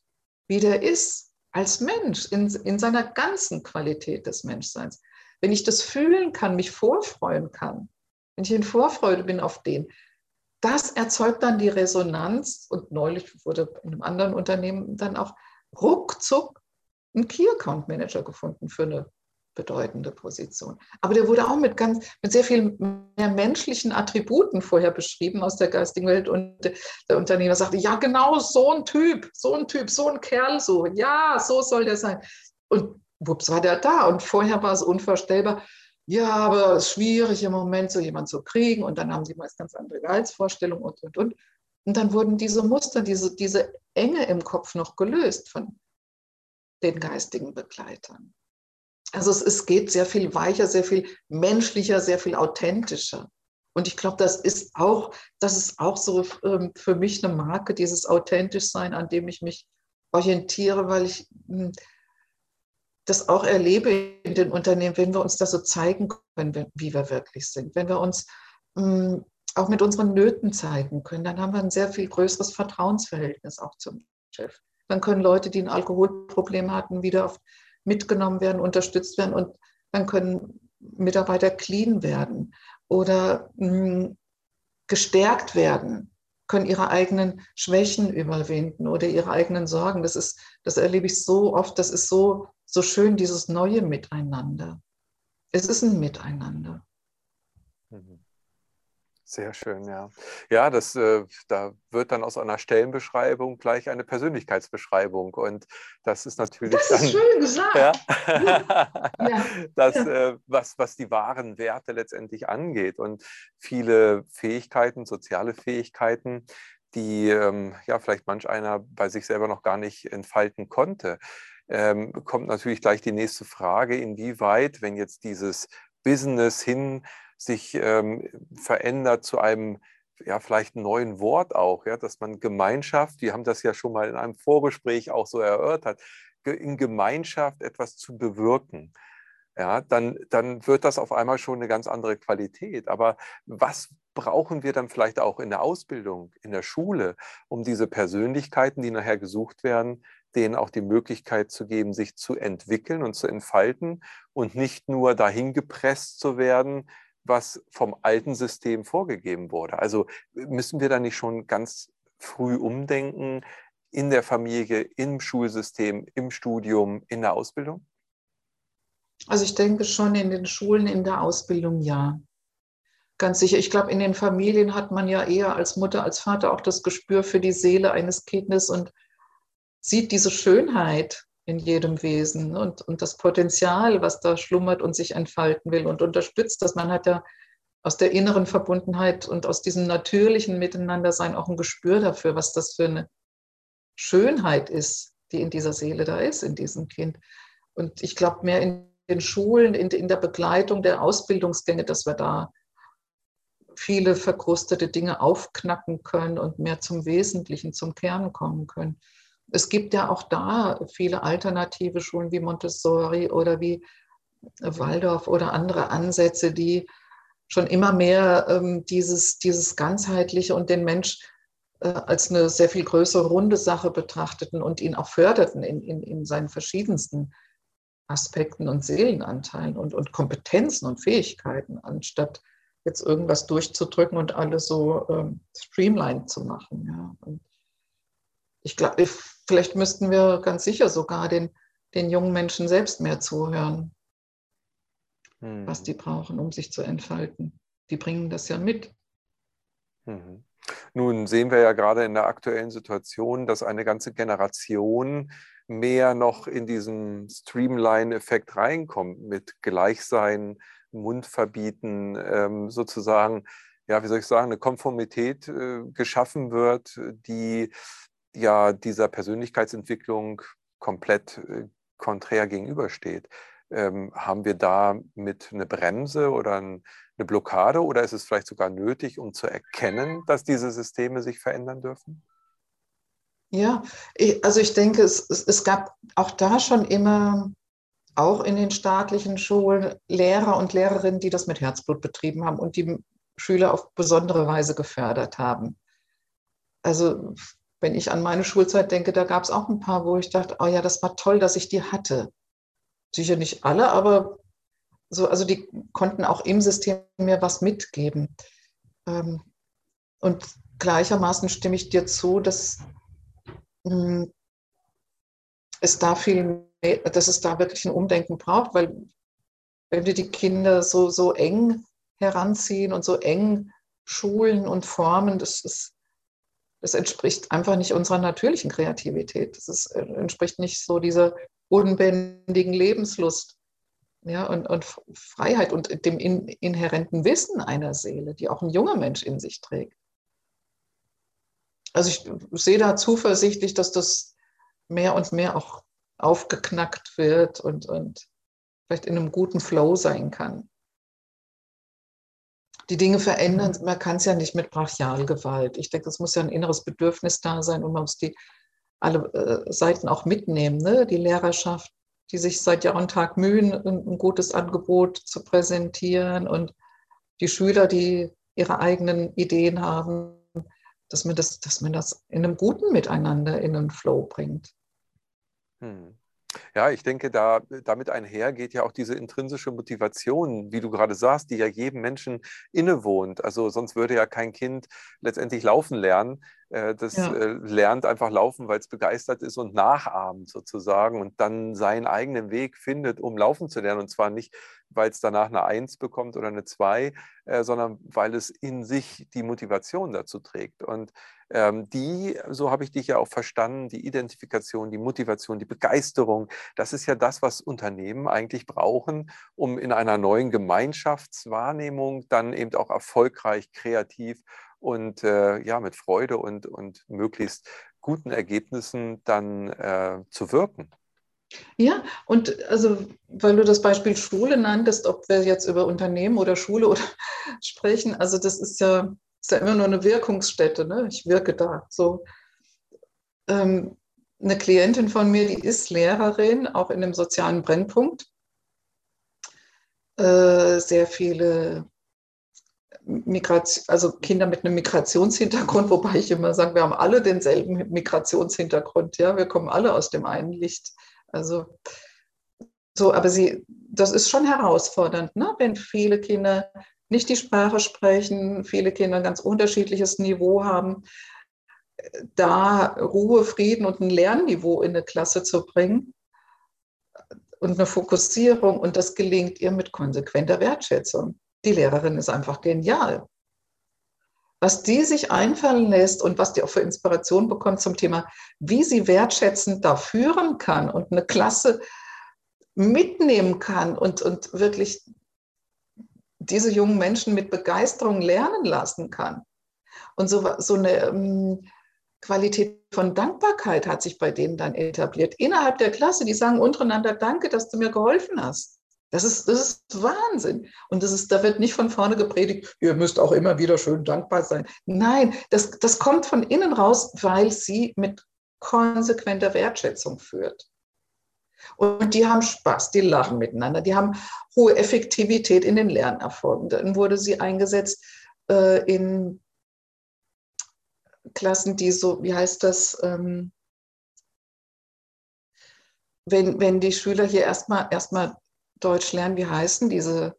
wie der ist, als Mensch, in, in seiner ganzen Qualität des Menschseins, wenn ich das fühlen kann, mich vorfreuen kann, wenn ich in Vorfreude bin auf den, das erzeugt dann die Resonanz. Und neulich wurde in einem anderen Unternehmen dann auch ruckzuck ein Key Account Manager gefunden für eine bedeutende Position. Aber der wurde auch mit ganz, mit sehr viel mehr menschlichen Attributen vorher beschrieben aus der geistigen Welt. Und der Unternehmer sagte, ja, genau, so ein Typ, so ein Typ, so ein Kerl, so, ja, so soll der sein. Und wups war der da. Und vorher war es unvorstellbar. ja, aber es ist schwierig im Moment, so jemanden zu kriegen. Und dann haben sie meist ganz andere Gehaltsvorstellungen und, und, und. Und dann wurden diese Muster, diese, diese Enge im Kopf noch gelöst von den geistigen Begleitern. Also es, es geht sehr viel weicher, sehr viel menschlicher, sehr viel authentischer. Und ich glaube, das ist auch, das ist auch so ähm, für mich eine Marke, dieses authentisch sein, an dem ich mich orientiere, weil ich hm, das auch erlebe in den Unternehmen, wenn wir uns das so zeigen können, wie wir wirklich sind. Wenn wir uns hm, auch mit unseren Nöten zeigen können, dann haben wir ein sehr viel größeres Vertrauensverhältnis auch zum Chef. Dann können Leute, die ein Alkoholproblem hatten, wieder mitgenommen werden, unterstützt werden und dann können Mitarbeiter clean werden oder mh, hm, gestärkt werden, können ihre eigenen Schwächen überwinden oder ihre eigenen Sorgen. Das ist, das erlebe ich so oft. Das ist so, so schön, dieses neue Miteinander. Es ist ein Miteinander. Mhm. Sehr schön, ja. Ja, das, äh, da wird dann aus einer Stellenbeschreibung gleich eine Persönlichkeitsbeschreibung. Und das ist natürlich. Das ist dann, schön gesagt. Ja, (laughs) ja. (laughs) das. Äh, was, was die wahren Werte letztendlich angeht. Und viele Fähigkeiten, soziale Fähigkeiten, die ähm, ja vielleicht manch einer bei sich selber noch gar nicht entfalten konnte. Ähm, kommt natürlich gleich die nächste Frage, inwieweit, wenn jetzt dieses Business hin sich ähm, verändert zu einem ja, vielleicht neuen Wort auch, ja, dass man Gemeinschaft, wir haben das ja schon mal in einem Vorgespräch auch so erörtert, in Gemeinschaft etwas zu bewirken, ja, dann, dann wird das auf einmal schon eine ganz andere Qualität. Aber was brauchen wir dann vielleicht auch in der Ausbildung, in der Schule, um diese Persönlichkeiten, die nachher gesucht werden, denen auch die Möglichkeit zu geben, sich zu entwickeln und zu entfalten und nicht nur dahin gepresst zu werden, was vom alten System vorgegeben wurde. Also müssen wir da nicht schon ganz früh umdenken in der Familie, im Schulsystem, im Studium, in der Ausbildung? Also ich denke schon in den Schulen, in der Ausbildung ja. Ganz sicher. Ich glaube, in den Familien hat man ja eher als Mutter, als Vater auch das Gespür für die Seele eines Kindes und sieht diese Schönheit in jedem Wesen und, und das Potenzial, was da schlummert und sich entfalten will und unterstützt das. Man hat ja aus der inneren Verbundenheit und aus diesem natürlichen Miteinandersein auch ein Gespür dafür, was das für eine Schönheit ist, die in dieser Seele da ist, in diesem Kind. Und ich glaube, mehr in den Schulen, in, in der Begleitung der Ausbildungsgänge, dass wir da viele verkrustete Dinge aufknacken können und mehr zum Wesentlichen, zum Kern kommen können es gibt ja auch da viele alternative Schulen wie Montessori oder wie Waldorf oder andere Ansätze, die schon immer mehr ähm, dieses, dieses ganzheitliche und den Mensch äh, als eine sehr viel größere runde Sache betrachteten und ihn auch förderten in, in, in seinen verschiedensten Aspekten und Seelenanteilen und, und Kompetenzen und Fähigkeiten, anstatt jetzt irgendwas durchzudrücken und alles so ähm, streamlined zu machen. Ja. Und ich glaube, vielleicht müssten wir ganz sicher sogar den, den jungen Menschen selbst mehr zuhören, hm. was die brauchen, um sich zu entfalten. Die bringen das ja mit. Mhm. Nun sehen wir ja gerade in der aktuellen Situation, dass eine ganze Generation mehr noch in diesen Streamline-Effekt reinkommt mit Gleichsein, Mund verbieten, ähm, sozusagen, ja, wie soll ich sagen, eine Konformität äh, geschaffen wird, die ja dieser Persönlichkeitsentwicklung komplett äh, konträr gegenübersteht. Ähm, haben wir da mit eine Bremse oder ein, eine Blockade oder ist es vielleicht sogar nötig, um zu erkennen, dass diese Systeme sich verändern dürfen? Ja, also ich denke, es, es, es gab auch da schon immer, auch in den staatlichen Schulen, Lehrer und Lehrerinnen, die das mit Herzblut betrieben haben und die Schüler auf besondere Weise gefördert haben. Also wenn ich an meine Schulzeit denke, da gab es auch ein paar, wo ich dachte, oh ja, das war toll, dass ich die hatte. Sicher nicht alle, aber so, also die konnten auch im System mir was mitgeben. Ähm, und gleichermaßen stimme ich dir zu, dass hm, es da viel mehr, dass es da wirklich ein Umdenken braucht, weil wenn wir die Kinder so, so eng heranziehen und so eng schulen und formen, das ist das entspricht einfach nicht unserer natürlichen Kreativität. Das ist, äh, entspricht nicht so dieser unbändigen Lebenslust, ja, und, und Freiheit und dem in, inhärenten Wissen einer Seele, die auch ein junger Mensch in sich trägt. Also ich sehe da zuversichtlich, dass das mehr und mehr auch aufgeknackt wird und, und vielleicht in einem guten Flow sein kann. Die Dinge verändern, man kann es ja nicht mit Brachialgewalt. Ich denke, es muss ja ein inneres Bedürfnis da sein und man muss die alle äh, Seiten auch mitnehmen, ne? die Lehrerschaft, die sich seit Jahr und Tag mühen, ein, ein gutes Angebot zu präsentieren und die Schüler, die ihre eigenen Ideen haben, dass man das, dass man das in einem guten Miteinander in einen Flow bringt. Hm. Ja, ich denke, da, damit einher geht ja auch diese intrinsische Motivation, wie du gerade sagst, die ja jedem Menschen innewohnt. Also sonst würde ja kein Kind letztendlich laufen lernen. Äh, das ja. Äh, lernt einfach laufen, weil es begeistert ist und nachahmt sozusagen und dann seinen eigenen Weg findet, um laufen zu lernen. Und zwar nicht, weil es danach eine Eins bekommt oder eine Zwei, äh, sondern weil es in sich die Motivation dazu trägt. Und ähm, die, so habe ich dich ja auch verstanden, die Identifikation, die Motivation, die Begeisterung, das ist ja das, was Unternehmen eigentlich brauchen, um in einer neuen Gemeinschaftswahrnehmung dann eben auch erfolgreich, kreativ und äh, ja, mit Freude und, und möglichst guten Ergebnissen dann äh, zu wirken. Ja, und also, weil du das Beispiel Schule nanntest, ob wir jetzt über Unternehmen oder Schule oder (laughs) sprechen, also das ist ja, ist ja immer nur eine Wirkungsstätte, ne? ich wirke da. So. Ähm, eine Klientin von mir, die ist Lehrerin, auch in einem sozialen Brennpunkt. Äh, sehr viele Migration, also Kinder mit einem Migrationshintergrund, (laughs) wobei ich immer sage, wir haben alle denselben Migrationshintergrund, ja, wir kommen alle aus dem einen Licht. Also so, aber sie, das ist schon herausfordernd, ne? wenn viele Kinder nicht die Sprache sprechen, viele Kinder ein ganz unterschiedliches Niveau haben, da Ruhe, Frieden und ein Lernniveau in eine Klasse zu bringen und eine Fokussierung und das gelingt ihr mit konsequenter Wertschätzung die Lehrerin ist einfach genial. Was die sich einfallen lässt und was die auch für Inspiration bekommt zum Thema, wie sie wertschätzend da führen kann und eine Klasse mitnehmen kann und, und wirklich diese jungen Menschen mit Begeisterung lernen lassen kann. Und so, so eine ähm, Qualität von Dankbarkeit hat sich bei denen dann etabliert. Innerhalb der Klasse, die sagen untereinander, danke, dass du mir geholfen hast. Das ist, das ist Wahnsinn. Und das ist, da wird nicht von vorne gepredigt, ihr müsst auch immer wieder schön dankbar sein. Nein, das, das kommt von innen raus, weil sie mit konsequenter Wertschätzung führt. Und die haben Spaß, die lachen miteinander, die haben hohe Effektivität in den Lernerfolgen. Dann wurde sie eingesetzt äh, in Klassen, die so, wie heißt das, ähm, wenn, wenn die Schüler hier erstmal erstmal Deutsch lernen, wie heißen diese,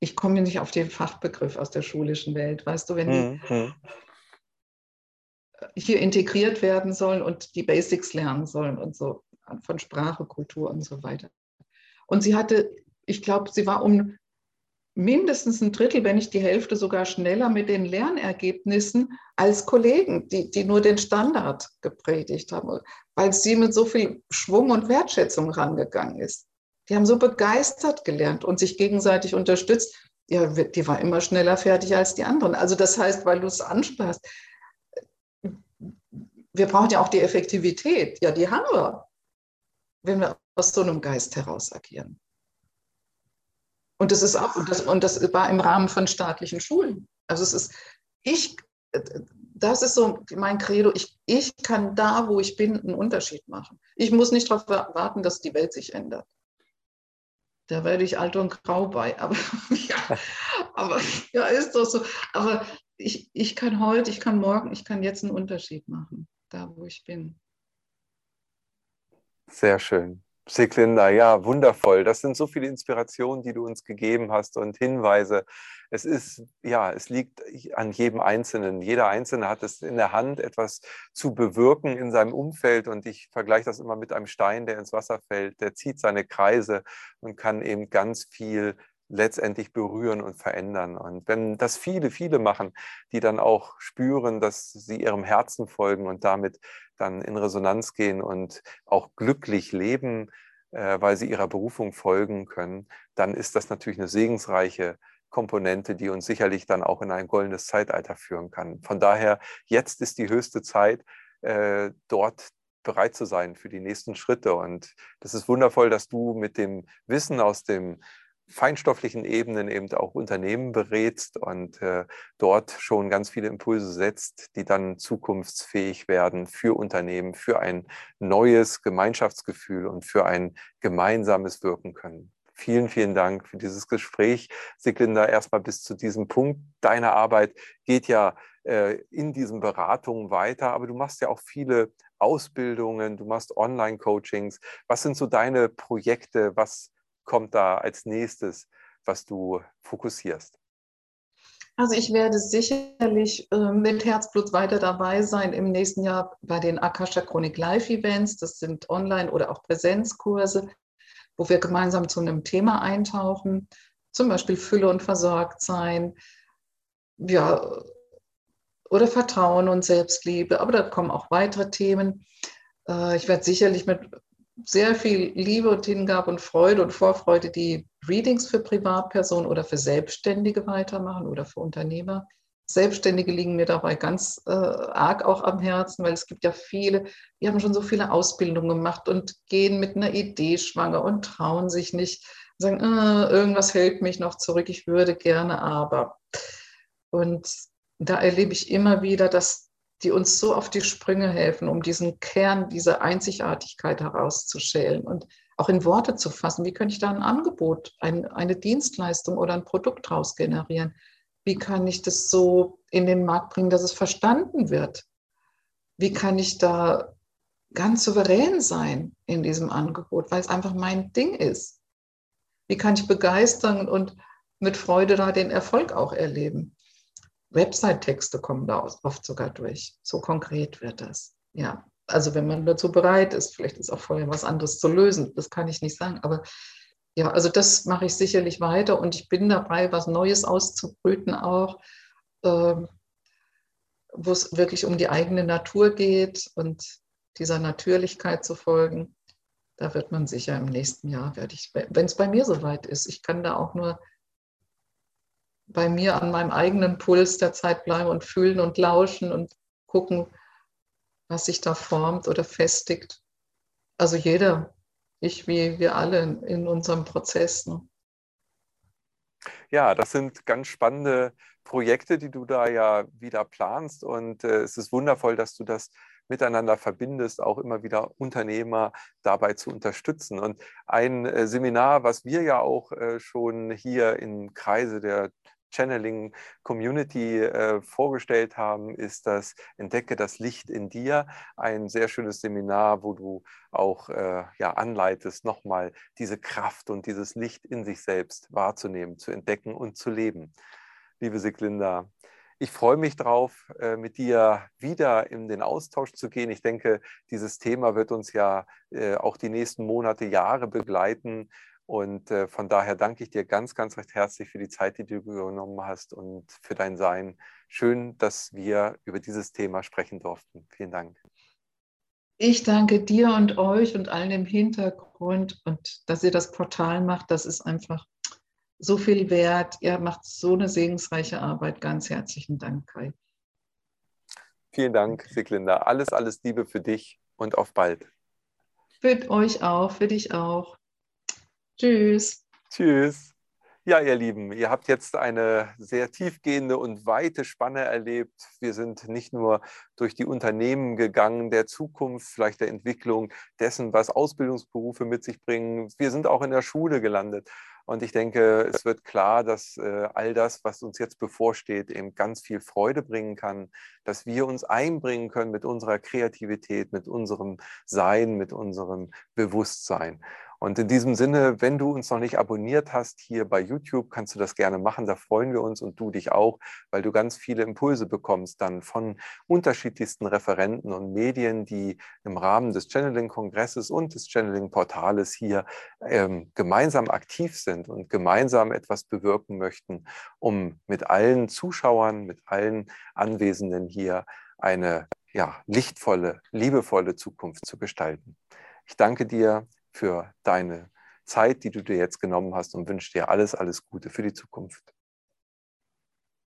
ich komme nicht auf den Fachbegriff aus der schulischen Welt, weißt du, wenn die mhm. hier integriert werden sollen und die Basics lernen sollen und so, von Sprache, Kultur und so weiter. Und sie hatte, ich glaube, sie war um mindestens ein Drittel, wenn nicht die Hälfte sogar schneller mit den Lernergebnissen als Kollegen, die, die nur den Standard gepredigt haben, weil sie mit so viel Schwung und Wertschätzung rangegangen ist. Die haben so begeistert gelernt und sich gegenseitig unterstützt. Ja, die war immer schneller fertig als die anderen. Also das heißt, weil du es ansprachst, wir brauchen ja auch die Effektivität. Ja, die haben wir, wenn wir aus so einem Geist heraus agieren. Und das ist auch, und das, und das war im Rahmen von staatlichen Schulen. Also es ist, ich, das ist so mein Credo, ich, ich kann da, wo ich bin, einen Unterschied machen. Ich muss nicht darauf warten, dass die Welt sich ändert. Da werde ich alt und grau bei. (laughs) Aber ja, aber, ja ist doch so. Aber ich, ich kann heute, ich kann morgen, ich kann jetzt einen Unterschied machen, da wo ich bin. Sehr schön. Siglinda, ja, wundervoll. Das sind so viele Inspirationen, die du uns gegeben hast und Hinweise. Es ist, ja, es liegt an jedem Einzelnen. Jeder Einzelne hat es in der Hand, etwas zu bewirken in seinem Umfeld. Und ich vergleiche das immer mit einem Stein, der ins Wasser fällt. Der zieht seine Kreise und kann eben ganz viel letztendlich berühren und verändern. Und wenn das viele, viele machen, die dann auch spüren, dass sie ihrem Herzen folgen und damit dann in Resonanz gehen und auch glücklich leben, äh, weil sie ihrer Berufung folgen können, dann ist das natürlich eine segensreiche Komponente, die uns sicherlich dann auch in ein goldenes Zeitalter führen kann. Von daher, jetzt ist die höchste Zeit, äh, dort bereit zu sein für die nächsten Schritte. Und das ist wundervoll, dass du mit dem Wissen aus dem feinstofflichen Ebenen eben auch Unternehmen berätst und äh, dort schon ganz viele Impulse setzt, die dann zukunftsfähig werden für Unternehmen, für ein neues Gemeinschaftsgefühl und für ein gemeinsames Wirken können. Vielen, vielen Dank für dieses Gespräch. Siglinda, erstmal bis zu diesem Punkt. Deine Arbeit geht ja äh, in diesen Beratungen weiter, aber du machst ja auch viele Ausbildungen, du machst Online-Coachings. Was sind so deine Projekte? Was kommt da als nächstes, was du fokussierst? Also ich werde sicherlich äh, mit Herzblut weiter dabei sein im nächsten Jahr bei den Akasha Chronik Live Events. Das sind Online- oder auch Präsenzkurse, wo wir gemeinsam zu einem Thema eintauchen, zum Beispiel Fülle und Versorgtsein, ja, oder Vertrauen und Selbstliebe. Aber da kommen auch weitere Themen. Äh, ich werde sicherlich mit sehr viel Liebe und Hingabe und Freude und Vorfreude die Readings für Privatpersonen oder für Selbstständige weitermachen oder für Unternehmer. Selbstständige liegen mir dabei ganz äh, arg auch am Herzen, weil es gibt ja viele, die haben schon so viele Ausbildungen gemacht und gehen mit einer Idee schwanger und trauen sich nicht, sagen, äh, irgendwas hält mich noch zurück, ich würde gerne aber. Und da erlebe ich immer wieder, dass die uns so auf die Sprünge helfen, um diesen Kern dieser Einzigartigkeit herauszuschälen und auch in Worte zu fassen. Wie könnte ich da ein Angebot, ein, eine Dienstleistung oder ein Produkt daraus generieren? Wie kann ich das so in den Markt bringen, dass es verstanden wird? Wie kann ich da ganz souverän sein in diesem Angebot, weil es einfach mein Ding ist? Wie kann ich begeistern und mit Freude da den Erfolg auch erleben? Website-Texte kommen da oft sogar durch. So konkret wird das. Ja, also wenn man dazu bereit ist, vielleicht ist auch vorher was anderes zu lösen, das kann ich nicht sagen, aber ja, also das mache ich sicherlich weiter und ich bin dabei, was Neues auszubrüten auch, äh, wo es wirklich um die eigene Natur geht und dieser Natürlichkeit zu folgen. Da wird man sicher im nächsten Jahr, werde ich, wenn es bei mir soweit ist, ich kann da auch nur bei mir an meinem eigenen Puls der Zeit bleiben und fühlen und lauschen und gucken, was sich da formt oder festigt. Also jeder, ich wie wir alle in unserem Prozess. Ne? Ja, das sind ganz spannende Projekte, die du da ja wieder planst. Und äh, es ist wundervoll, dass du das miteinander verbindest, auch immer wieder Unternehmer dabei zu unterstützen. Und ein äh, Seminar, was wir ja auch äh, schon hier im Kreise der Channeling Community äh, vorgestellt haben, ist das Entdecke das Licht in dir. Ein sehr schönes Seminar, wo du auch äh, ja, anleitest, nochmal diese Kraft und dieses Licht in sich selbst wahrzunehmen, zu entdecken und zu leben. Liebe Siglinda, ich freue mich darauf, äh, mit dir wieder in den Austausch zu gehen. Ich denke, dieses Thema wird uns ja äh, auch die nächsten Monate, Jahre begleiten. Und äh, von daher danke ich dir ganz, ganz recht herzlich für die Zeit, die du genommen hast und für dein Sein. Schön, dass wir über dieses Thema sprechen durften. Vielen Dank. Ich danke dir und euch und allen im Hintergrund und dass ihr das Portal macht. Das ist einfach so viel wert. Ihr macht so eine segensreiche Arbeit. Ganz herzlichen Dank, Kai. Vielen Dank, Siglinda. Alles, alles Liebe für dich und auf bald. Für euch auch, für dich auch. Tschüss. Tschüss. Ja, ihr Lieben, ihr habt jetzt eine sehr tiefgehende und weite Spanne erlebt. Wir sind nicht nur durch die Unternehmen gegangen, der Zukunft, vielleicht der Entwicklung dessen, was Ausbildungsberufe mit sich bringen. Wir sind auch in der Schule gelandet. Und ich denke, es wird klar, dass äh, all das, was uns jetzt bevorsteht, eben ganz viel Freude bringen kann, dass wir uns einbringen können mit unserer Kreativität, mit unserem Sein, mit unserem Bewusstsein. Und in diesem Sinne, wenn du uns noch nicht abonniert hast hier bei YouTube, kannst du das gerne machen. Da freuen wir uns und du dich auch, weil du ganz viele Impulse bekommst dann von unterschiedlichsten Referenten und Medien, die im Rahmen des Channeling-Kongresses und des Channeling-Portales hier ähm, gemeinsam aktiv sind und gemeinsam etwas bewirken möchten, um mit allen Zuschauern, mit allen Anwesenden hier eine ja, lichtvolle, liebevolle Zukunft zu gestalten. Ich danke dir für deine Zeit, die du dir jetzt genommen hast und wünsche dir alles, alles Gute für die Zukunft.